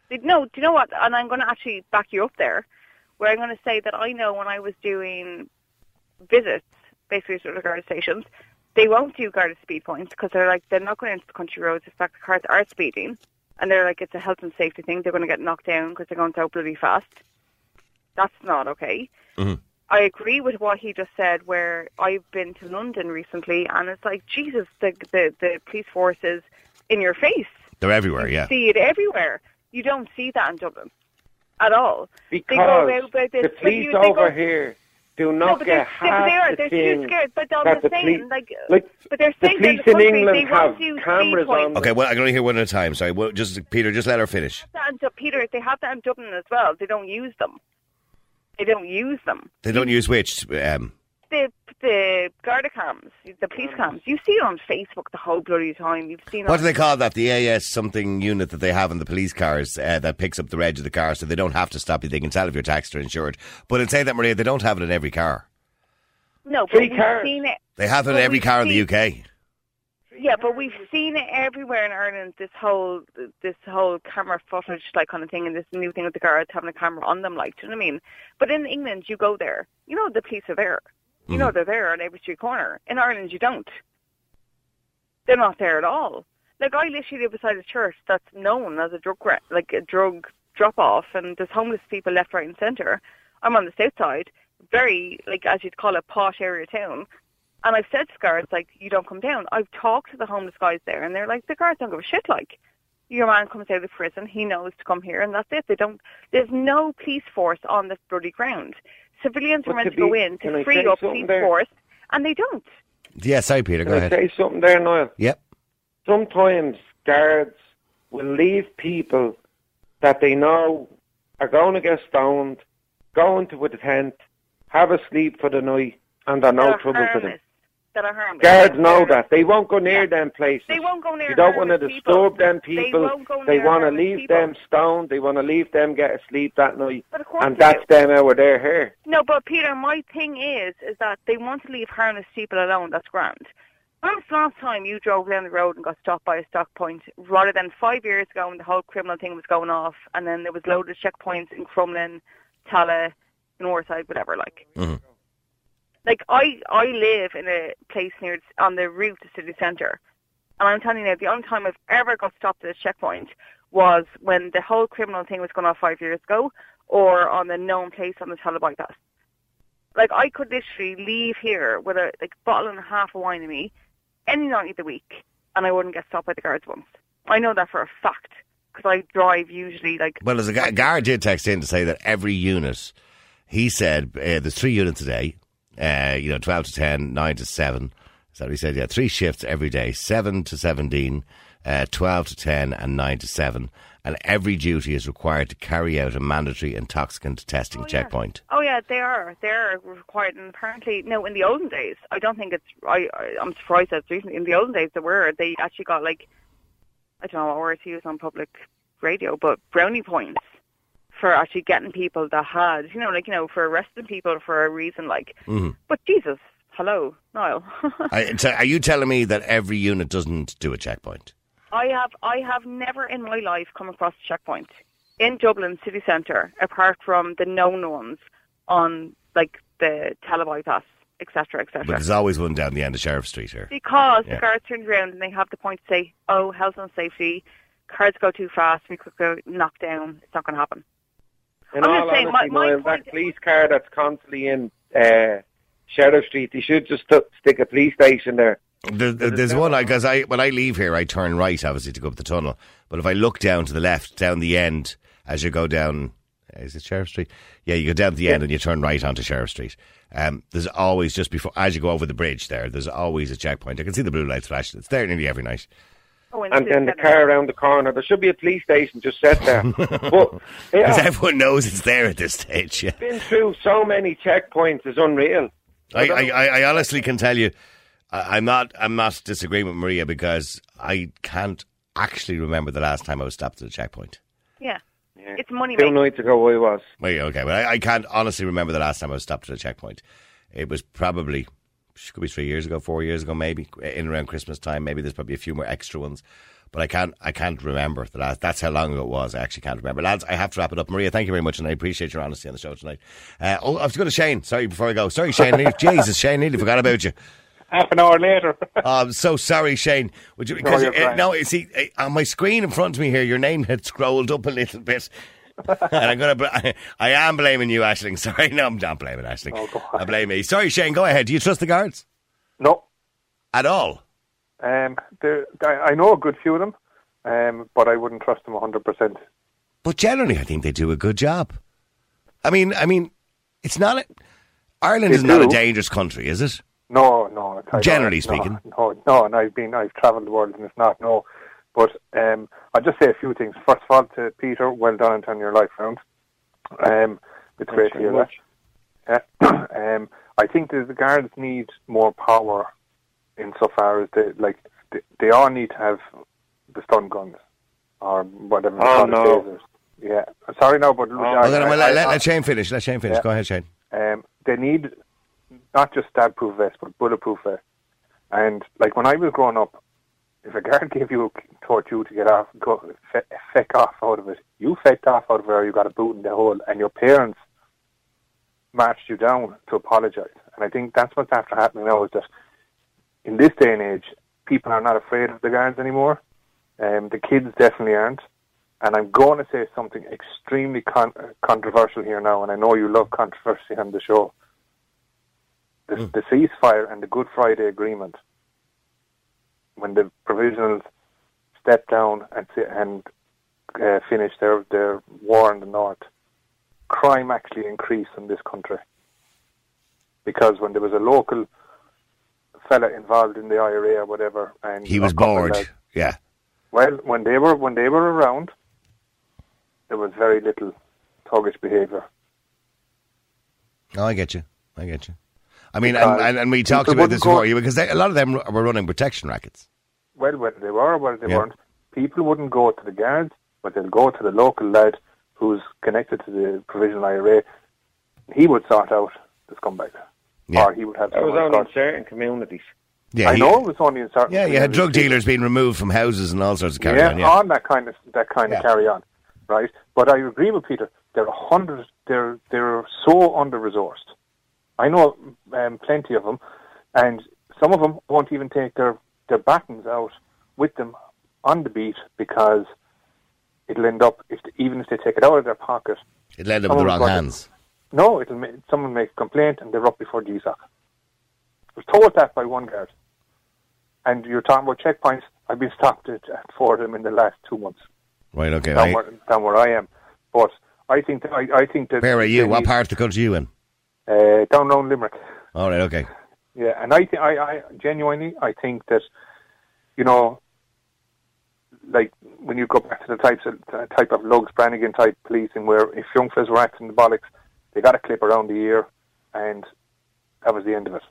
They- No, do you know what? And I'm going to actually back you up there, where I'm going to say that I know when I was doing visits, basically to the guard stations, they won't do Garda speed points because they're like they're not going into the country roads. In fact, the cars are speeding, and they're like it's a health and safety thing. They're going to get knocked down because they're going so bloody fast. That's not okay. Mm-hmm. I agree with what he just said. Where I've been to London recently, and it's like Jesus, the the, the police force is in your face. They're everywhere, You yeah. see it everywhere. You don't see that in Dublin at all. They go Because about about this, the but police you- over go- here do No, not but get they're, half they are. the They're too scared. But I'm that just the saying, police, like, like but they're the saying police in the in country, England they have cameras speed points. on. Okay, well, I can only hear one at a time. Sorry, well, just Peter, just let her finish. That in Du- Peter, they have that in Dublin as well. They don't use them. They don't use them. They don't use which. Um, the the Garda cams, the police cams. You see it on Facebook the whole bloody time. You've seen. What do they call that? The AS something unit that they have in the police cars uh, that picks up the reg of the car, so they don't have to stop you. They can tell if you're taxed or insured. But in saying that, Maria, they don't have it in every car. No, but Free we've cars. seen it. They have it in every car in the UK. Yeah, but we've seen it everywhere in Ireland. This whole this whole camera footage, like kind of thing, and this new thing with the guards having a camera on them, like, do you know what I mean? But in England, you go there, you know the police are there. You know mm-hmm. they're there on every street corner. In Ireland, you don't. They're not there at all. Like I literally live beside a church that's known as a drug like a drug drop off, and there's homeless people left, right, and centre. I'm on the south side, very like as you'd call it, posh area town. And I've said to guards, like, you don't come down. I've talked to the homeless guys there, and they're like, the guards don't give a shit. Like, your man comes out of prison, he knows to come here, and that's it. They don't. There's no police force on this bloody ground. Civilians But are meant to to, go in to free say up police there? force, and they don't. Yeah, sorry, Peter. Can Go I ahead. say something there, Niall? Yep. Sometimes guards will leave people that they know are going to get stoned, go into a tent, have a sleep for the night, and they're no that are trouble for them. Harmless. That are harmless. Guards know that. They won't go near them places. They won't go near You don't want to harmless people. disturb them They people. won't go They want to leave people. them stoned. They want to leave them get a sleep that night. But of course And that's do. them out of their hair. No, but Peter, my thing is, is that they want to leave harmless people alone. That's grand. When was the last time you drove down the road and got stopped by a stock point, rather than five years ago when the whole criminal thing was going off, and then there was loaded checkpoints in Crumlin, Tallaght, Northside, whatever, like. Mhm. Like I, I live in a place near on the route to city centre, and I'm telling you now, the only time I've ever got stopped at a checkpoint was when the whole criminal thing was going off five years ago, or on the known place on the Tallaght bypass. Like I could literally leave here with a like bottle and a half of wine in me any night of the week, and I wouldn't get stopped by the guards once. I know that for a fact because I drive usually like Well, there's a gu- guard did text in to say that every unit, he said, uh, there's three units a day, uh, you know, 12 to 10, 9 to 7. Is that what he said? Yeah, three shifts every day, 7 to 17, uh, 12 to 10, and 9 to 7. And every duty is required to carry out a mandatory intoxicant testing Oh, yeah. checkpoint. Oh yeah, they are. They're required, and apparently, no. In the olden days, I don't think it's. I, I I'm surprised that recently. In the olden days, there were. They actually got like, I don't know what word to use on public radio, but brownie points for actually getting people that had, you know, like you know, for arresting people for a reason, like. Mhm. But Jesus, hello, Niall. I, so are you telling me that every unit doesn't do a checkpoint? I have I have never in my life come across a checkpoint in Dublin city centre apart from the known ones on like the Tallaght bypass, etc., But etc. there's always one down the end of Sheriff Street here. Because Yeah. the guards turn around and they have the point to say, "Oh, health and safety, cars go too fast, we could go knock down. It's not going to happen." In I'm all just saying, my- honesty, my Niall, point- that police car that's constantly in uh, Sheriff Street, they should just st- stick a police station there. There, there- there's one because I when I leave here, I turn right, obviously, to go up the tunnel. But if I look down to the left, down the end, as you go down, is it Sheriff Street? Yeah, you go down to the end and you turn right onto Sheriff Street. Um, there's always just before as you go over the bridge there. There's always a checkpoint. I can see the blue lights flashing. It's there nearly every night. Oh, And then the car around the corner. There should be a police station just set there. but Because yeah, everyone knows it's there at this stage. Yeah. been through so many checkpoints. It's unreal. I, I, I I honestly can tell you, I, I'm not I'm not disagreeing with Maria because I can't actually remember the last time I was stopped at a checkpoint. Yeah. It's money Two making. nights ago I was. Wait, okay, but I, I can't honestly remember the last time I was stopped at a checkpoint. It was probably could be three years ago, four years ago, maybe in around Christmas time. Maybe there's probably a few more extra ones, but I can't I can't remember the last. That's how long ago it was. I actually can't remember. Lads, I have to wrap it up. Maria, thank you very much, and I appreciate your honesty on the show tonight. Uh, oh, I have to go to Shane. Sorry, before I go. Sorry, Shane. Jesus, Shane, nearly forgot about you. Half an hour later. Oh, I'm so sorry, Shane. Would you? Because you're uh, no, see uh, on my screen in front of me here, your name had scrolled up a little bit, and I'm gonna. bl- I, I am blaming you, Ashling. Sorry, no, I'm not blaming Ashling. Oh. I blame me. Sorry, Shane. Go ahead. Do you trust the guards no. at all? Um, there- I know a good few of them, um, but I wouldn't trust them 100%. But generally, I think they do a good job. I mean, I mean, it's not. A, Ireland They is not a dangerous country, is it? No, no. Generally no, speaking. No, no, and I've been, I've travelled the world and it's not, no. But um, I'll just say a few things. First of all, to Peter, well done on turning your life round. Um, it's great to very hear that. Yeah. Um, I think that the guards need more power insofar as they like they, they all need to have the stun guns or whatever. Oh, no. tasers. Yeah, sorry, no, but Well, then, well, let, let, let Shane finish. Let Shane finish. Yeah. Go ahead, Shane. um, they need not just stab-proof vests, but bulletproof vests. And like when I was growing up, if a guard gave you a taught you to get off, go fe- feck off out of it, you fecked off out of it, or you got a boot in the hole, and your parents marched you down to apologise. And I think that's what's after happening now is that in this day and age, people are not afraid of the guards anymore. Um, the kids definitely aren't. And I'm going to say something extremely con- controversial here now, and I know you love controversy on the show. The, the ceasefire and the Good Friday Agreement, when the provisionals stepped down and and uh, finished their, their war in the north, crime actually increased in this country. Because when there was a local fella involved in the IRA or whatever, and He was a couple of bored. lads- Yeah. well, when they were when they were around, there was very little thuggish behaviour. Oh, I get you. I get you. I mean, and, and, and we talked about this before, you because they, a lot of them were running protection rackets. Well, whether they were or whether they Yeah. weren't, people wouldn't go to the guards, but they'll go to the local lad who's connected to the provisional IRA. He would sort out the scumbag, Yeah. or he would have. That was only in certain communities. Yeah, I he- know it was only in certain. Yeah, you had drug dealers being removed from houses and all sorts of carry yeah, on. Yeah. on that kind of that kind Yeah. of carry on, right? But I agree with Peter. They're a hundred. They're they're so under resourced. I know um, plenty of them, and some of them won't even take their their batons out with them on the beat because it'll end up if even if they take it out of their pocket. it'll end up in the wrong got it. hands. No, it'll make, someone make a complaint and they're up before GSOC. I was told that by one guard. And you're talking about checkpoints. I've been stopped at, at four of them in the last two months Right, okay. down, I- where, down where I am. But I think that, I, I think that where are you? What part of the country are you in? Uh, down around Limerick. All right, okay. Yeah, and I, th- I, I genuinely, I think that, you know, like when you go back to the types of uh, type of Lugs Brannigan type policing, where if young fellas were acting the bollocks, they got a clip around the ear, and that was the end of it.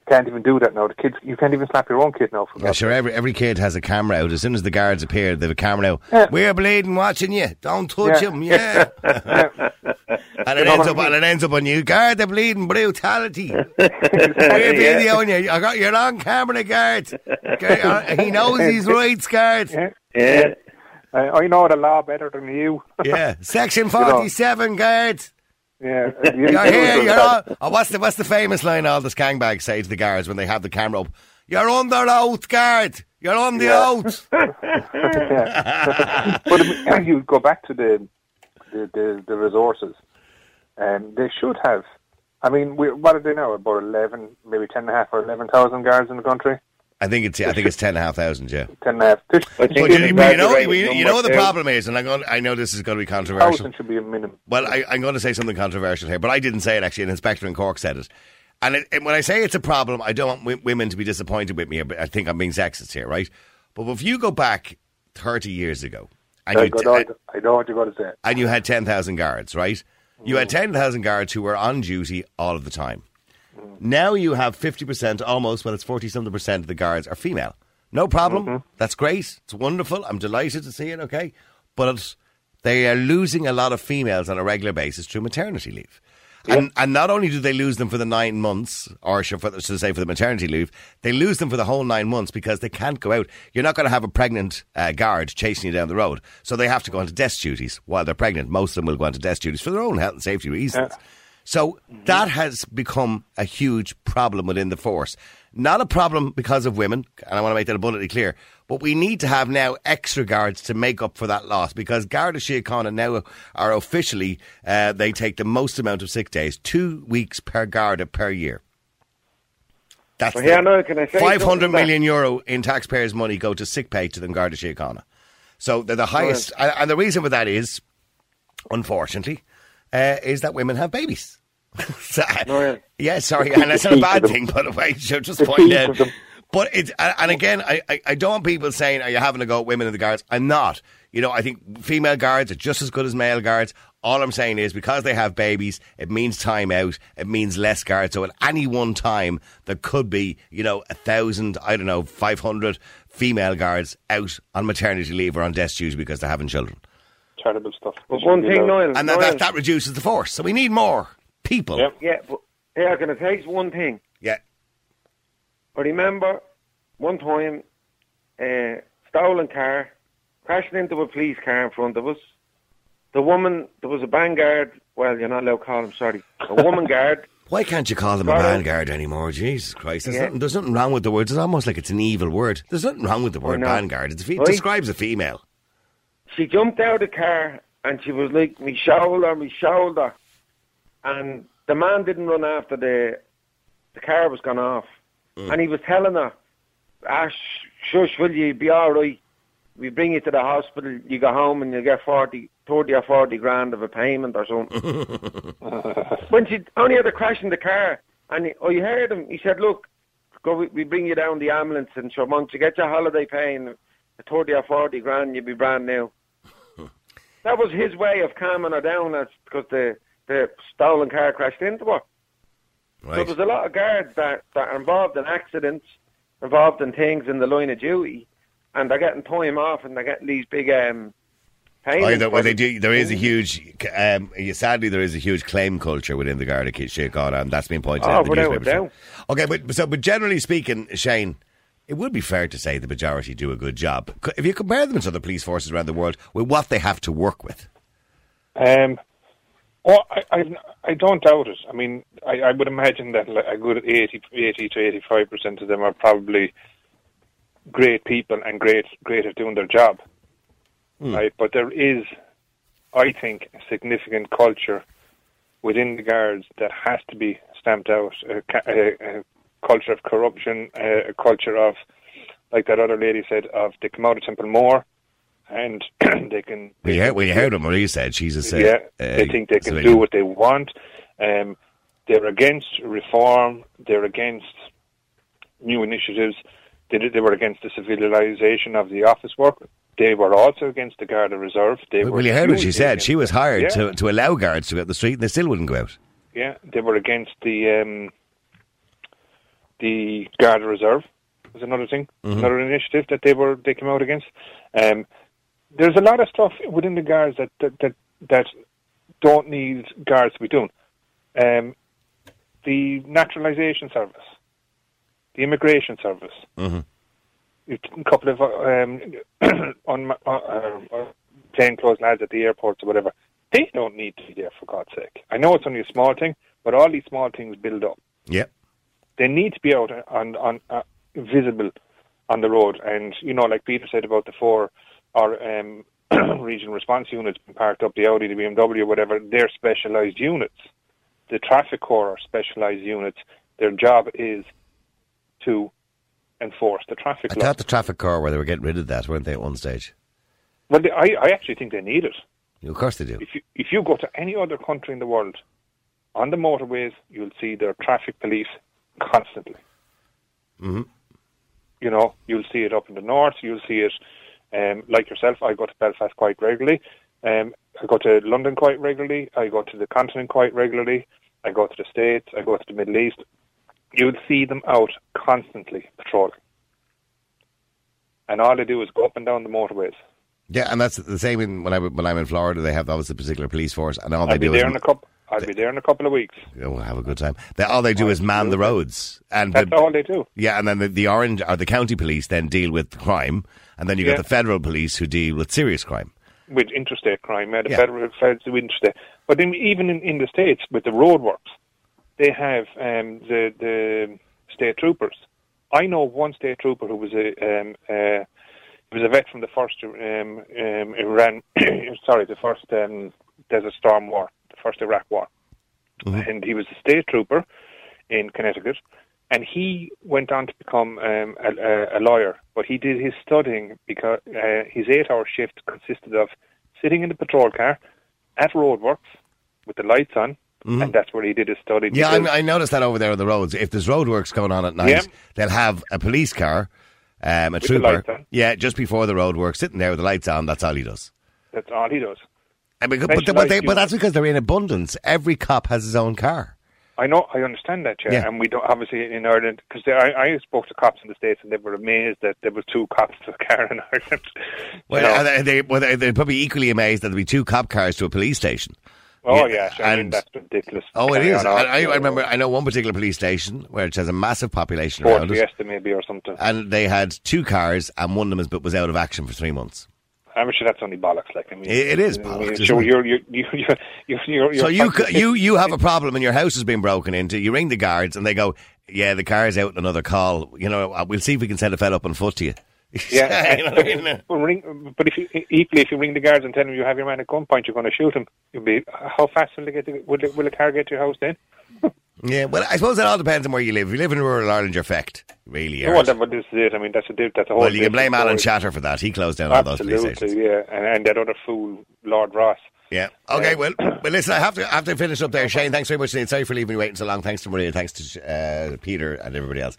You can't even do that now. The kids, you can't even slap your own kid now for Yeah, sure. Every every kid has a camera out. As soon as the guards appear, they have a camera out. Yeah. We're bleeding, watching you. Don't touch Yeah. him. Yeah. and it ends up and it ends up on you. Guard, they're bleeding brutality. You. I got you're on camera, guard. Uh, He knows his rights, guard. Yeah. Yeah. I, I know the law better than you. Yeah. Section forty-seven, guard. Yeah, You're here. You're on. Oh, what's the what's the famous line all the scangbags say to the guards when they have the camera up? You're under oath, guard. You're on the Yeah. oath. Yeah. but I you go back to the the, the, the resources, and they should have. I mean, we, what are they now? About eleven, maybe ten and a half or eleven thousand guards in the country. I think it's I think it's ten and a half thousand. Yeah. Ten and a half. There's- But you, you know, about the you, know what the problem is, and I'm going, I know this is going to be controversial. thousand should be a minimum. Well, I, I'm going to say something controversial here, but I didn't say it actually. An inspector in Cork said it. And, it, and when I say it's a problem, I don't want w- women to be disappointed with me. but I think I'm being sexist here, right? But if you go back 30 years ago, and I, you, got I know what you're going to say. and you had 10,000 guards, right? You had 10,000 guards who were on duty all of the time. Now you have 50%, almost, well, it's 40 something percent of the guards are female. No problem. Mm-hmm. That's great. It's wonderful. I'm delighted to see it, okay? But they are losing a lot of females on a regular basis through maternity leave. And, and not only do they lose them for the nine months, or should, for, should say for the maternity leave, they lose them for the whole nine months because they can't go out. You're not going to have a pregnant uh, guard chasing you down the road. So they have to go onto desk duties while they're pregnant. Most of them will go onto desk duties for their own health and safety reasons. So that has become a huge problem within the force. Not a problem because of women, and I want to make that abundantly clear, but we need to have now extra guards to make up for that loss because Garda Síochána now are officially, uh, they take the most amount of sick days, two weeks per Garda per year. That's Well, here now, can I say 500 something that- million euro in taxpayers' money go to sick pay to the Garda Síochána. So they're the highest, and, and the reason for that is, unfortunately, uh, is that women have babies. So- yeah, sorry, and that's not a bad thing, by the way. Should just The point out. But it's and and again, I, I, I don't want people saying, "Are you having a go at women in the guards?" I'm not. You know, I think female guards are just as good as male guards. All I'm saying is because they have babies, it means time out. It means less guards. So at any one time, there could be, you know, a thousand, I don't know, 500 female guards out on maternity leave or on desk duty because they're having children. Terrible stuff. But one thing, Noel, And that, that, that reduces the force. So we need more people. Yep. yeah, but here, can I tell you one thing? Yeah. I remember one time, uh, stolen car, crashing into a police car in front of us. The woman, there was a band guard. Well, you're not allowed to call him. Sorry, a woman guard. Why can't you call them a ban garda anymore? Jesus Christ. There's, Yeah. nothing, there's nothing wrong with the word. It's almost like it's an evil word. There's nothing wrong with the word ban garda. It's a fe- It describes a female. She jumped out of the car and she was like, me shoulder, me shoulder. And the man didn't run after the, the car was gone off. Mm. And he was telling her, ah, sh- shush, will you be all right? We bring you to the hospital, you go home and you get 40, 30 or 40 grand of a payment or something. when she only had a crash in the car, and he, I heard him, he said, look, go, we, we bring you down the ambulance and so once you get your holiday pay and 30 or 40 grand, you'll be brand new. that was his way of calming her down that's because the, the stolen car crashed into her. So there's a lot of guards that, that are involved in accidents, involved in things in the line of duty, and they're getting time off and they're getting these big um, payments. Either, well, they do. There is a huge, um, sadly, there is a huge claim culture within the Garda Síochána, and that's been pointed Oh, out. in the newspapers. Okay, but so, but generally speaking, Shane, it would be fair to say the majority do a good job. If you compare them to other police forces around the world, with what they have to work with, Um, well, I, I, I don't doubt it. I mean, I, I would imagine that a good 80, 80 to 85 percent of them are probably great people and great, great at doing their job. Hmm. Right, but there is, I think, a significant culture within the guards that has to be stamped out. A, a, a culture of corruption, a, a culture of, like that other lady said, of they come out of Temple Moore and they can. we heard, we heard what Marie said. She's a Yeah, uh, they think they can civilian. do what they want. Um, they're against reform. They're against new initiatives. They, they were against the civilization of the office work. They were also against the Garda Reserve. They Well, were you heard what she said. She was hired Yeah. to, to allow guards to go out the street, and they still wouldn't go out. Yeah, they were against the um, the Garda Reserve. Was another thing, Mm-hmm. another initiative that they were they came out against. Um, there's a lot of stuff within the guards that that that, that don't need guards to be doing. Um, the naturalization service, the immigration service, Mhm. a couple of um, on uh, uh, plainclothes lads at the airports or whatever. They don't need to be there for God's sake. I know it's only a small thing, but all these small things build up. Yep. They need to be out on on uh, visible on the road, and you know, like Peter said about the four or um, regional response units being parked up the Audi, the BMW, whatever. They're specialised units. The traffic corps are specialised units. Their job is to enforce the traffic I law. thought the traffic corps where they were getting rid of that, weren't they, at one stage? Well, they, I, I actually think they need it. Of course they do. If you if you go to any other country in the world, on the motorways, you'll see their traffic police constantly. hmm You know, you'll see it up in the north. You'll see it, um, like yourself. I go to Belfast quite regularly. Um, I go to London quite regularly. I go to the continent quite regularly. I go to the States. I go to the Middle East. You'll see them out constantly patrolling. And all they do is go up and down the motorways. Yeah, and that's the same in, when, I, when I'm in Florida. They have obviously a particular police force, and all they I'll be do there is in a couple. I'll be there in a couple of weeks. Oh, have a good time. They, all they do is man the roads, and That's the, all they do. yeah, and then the, the orange or the county police then deal with crime, and then you Yeah. got the federal police who deal with serious crime. with interstate crime, yeah, the Yeah. federal feds do interstate. But in, even in, in the states with the roadworks, they have um, the the state troopers. I know one state trooper who was a um, uh, he was a vet from the first um, um, Iran, sorry, the first um, Desert Storm War, the first Iraq War, and he was a state trooper in Connecticut. And he went on to become um, a, a, lawyer, but he did his studying because uh, his eight-hour shift consisted of sitting in the patrol car at roadworks with the lights on, and that's where he did his study. Yeah, I, I noticed that over there on the roads. If there's roadworks going on at night, Yeah. they'll have a police car, um, a the trooper. Yeah, just before the roadworks, sitting there with the lights on. That's all he does. That's all he does. I mean, but, but, they, but that's because they're in abundance. Every cop has his own car. I know, I understand that, yeah. Yeah. And we don't obviously in Ireland because I, I spoke to cops in the states and they were amazed that there were two cops to a car in Ireland. Well, they, they, well, they- they're probably equally amazed that there'll be two cop cars to a police station. oh yeah, yeah, sure, I mean, that's ridiculous. Oh, it Carry I, I, you I know. remember. I know one particular police station where it has a massive population around it, maybe or something. and they had two cars, and one of them is, was out of action for three months. I'm sure that's only bollocks. Like I mean, It- it is bollocks, Sure, you're, you're, you're, you're, so you you you have a problem and your house has been broken into. You ring the guards and they go, "Yeah, the car's out. Another call. You know, uh, we'll see if we can send a fella up on foot to you." Yeah, You know what I mean? but, ring, but if you, equally, if you ring the guards and tell them you have your man at gunpoint, you're going to shoot him. You'll be how fast will they get? To, will, will the car get to your house then? Yeah, well, I suppose it all depends on where you live. If you live in rural Ireland, you're fecked. Really, are. that, but this is it. I mean, that's a that's a whole. Well, you can blame Alan. Shatter for that. He closed down all those police Absolutely, stations. yeah, and, and that other fool, Lord Ross. Yeah. Okay. Well, well. Listen, I have to I have to finish up there. Shane, thanks very much. Sorry for leaving you waiting so long. Thanks to Maria. Thanks to uh, Peter and everybody else.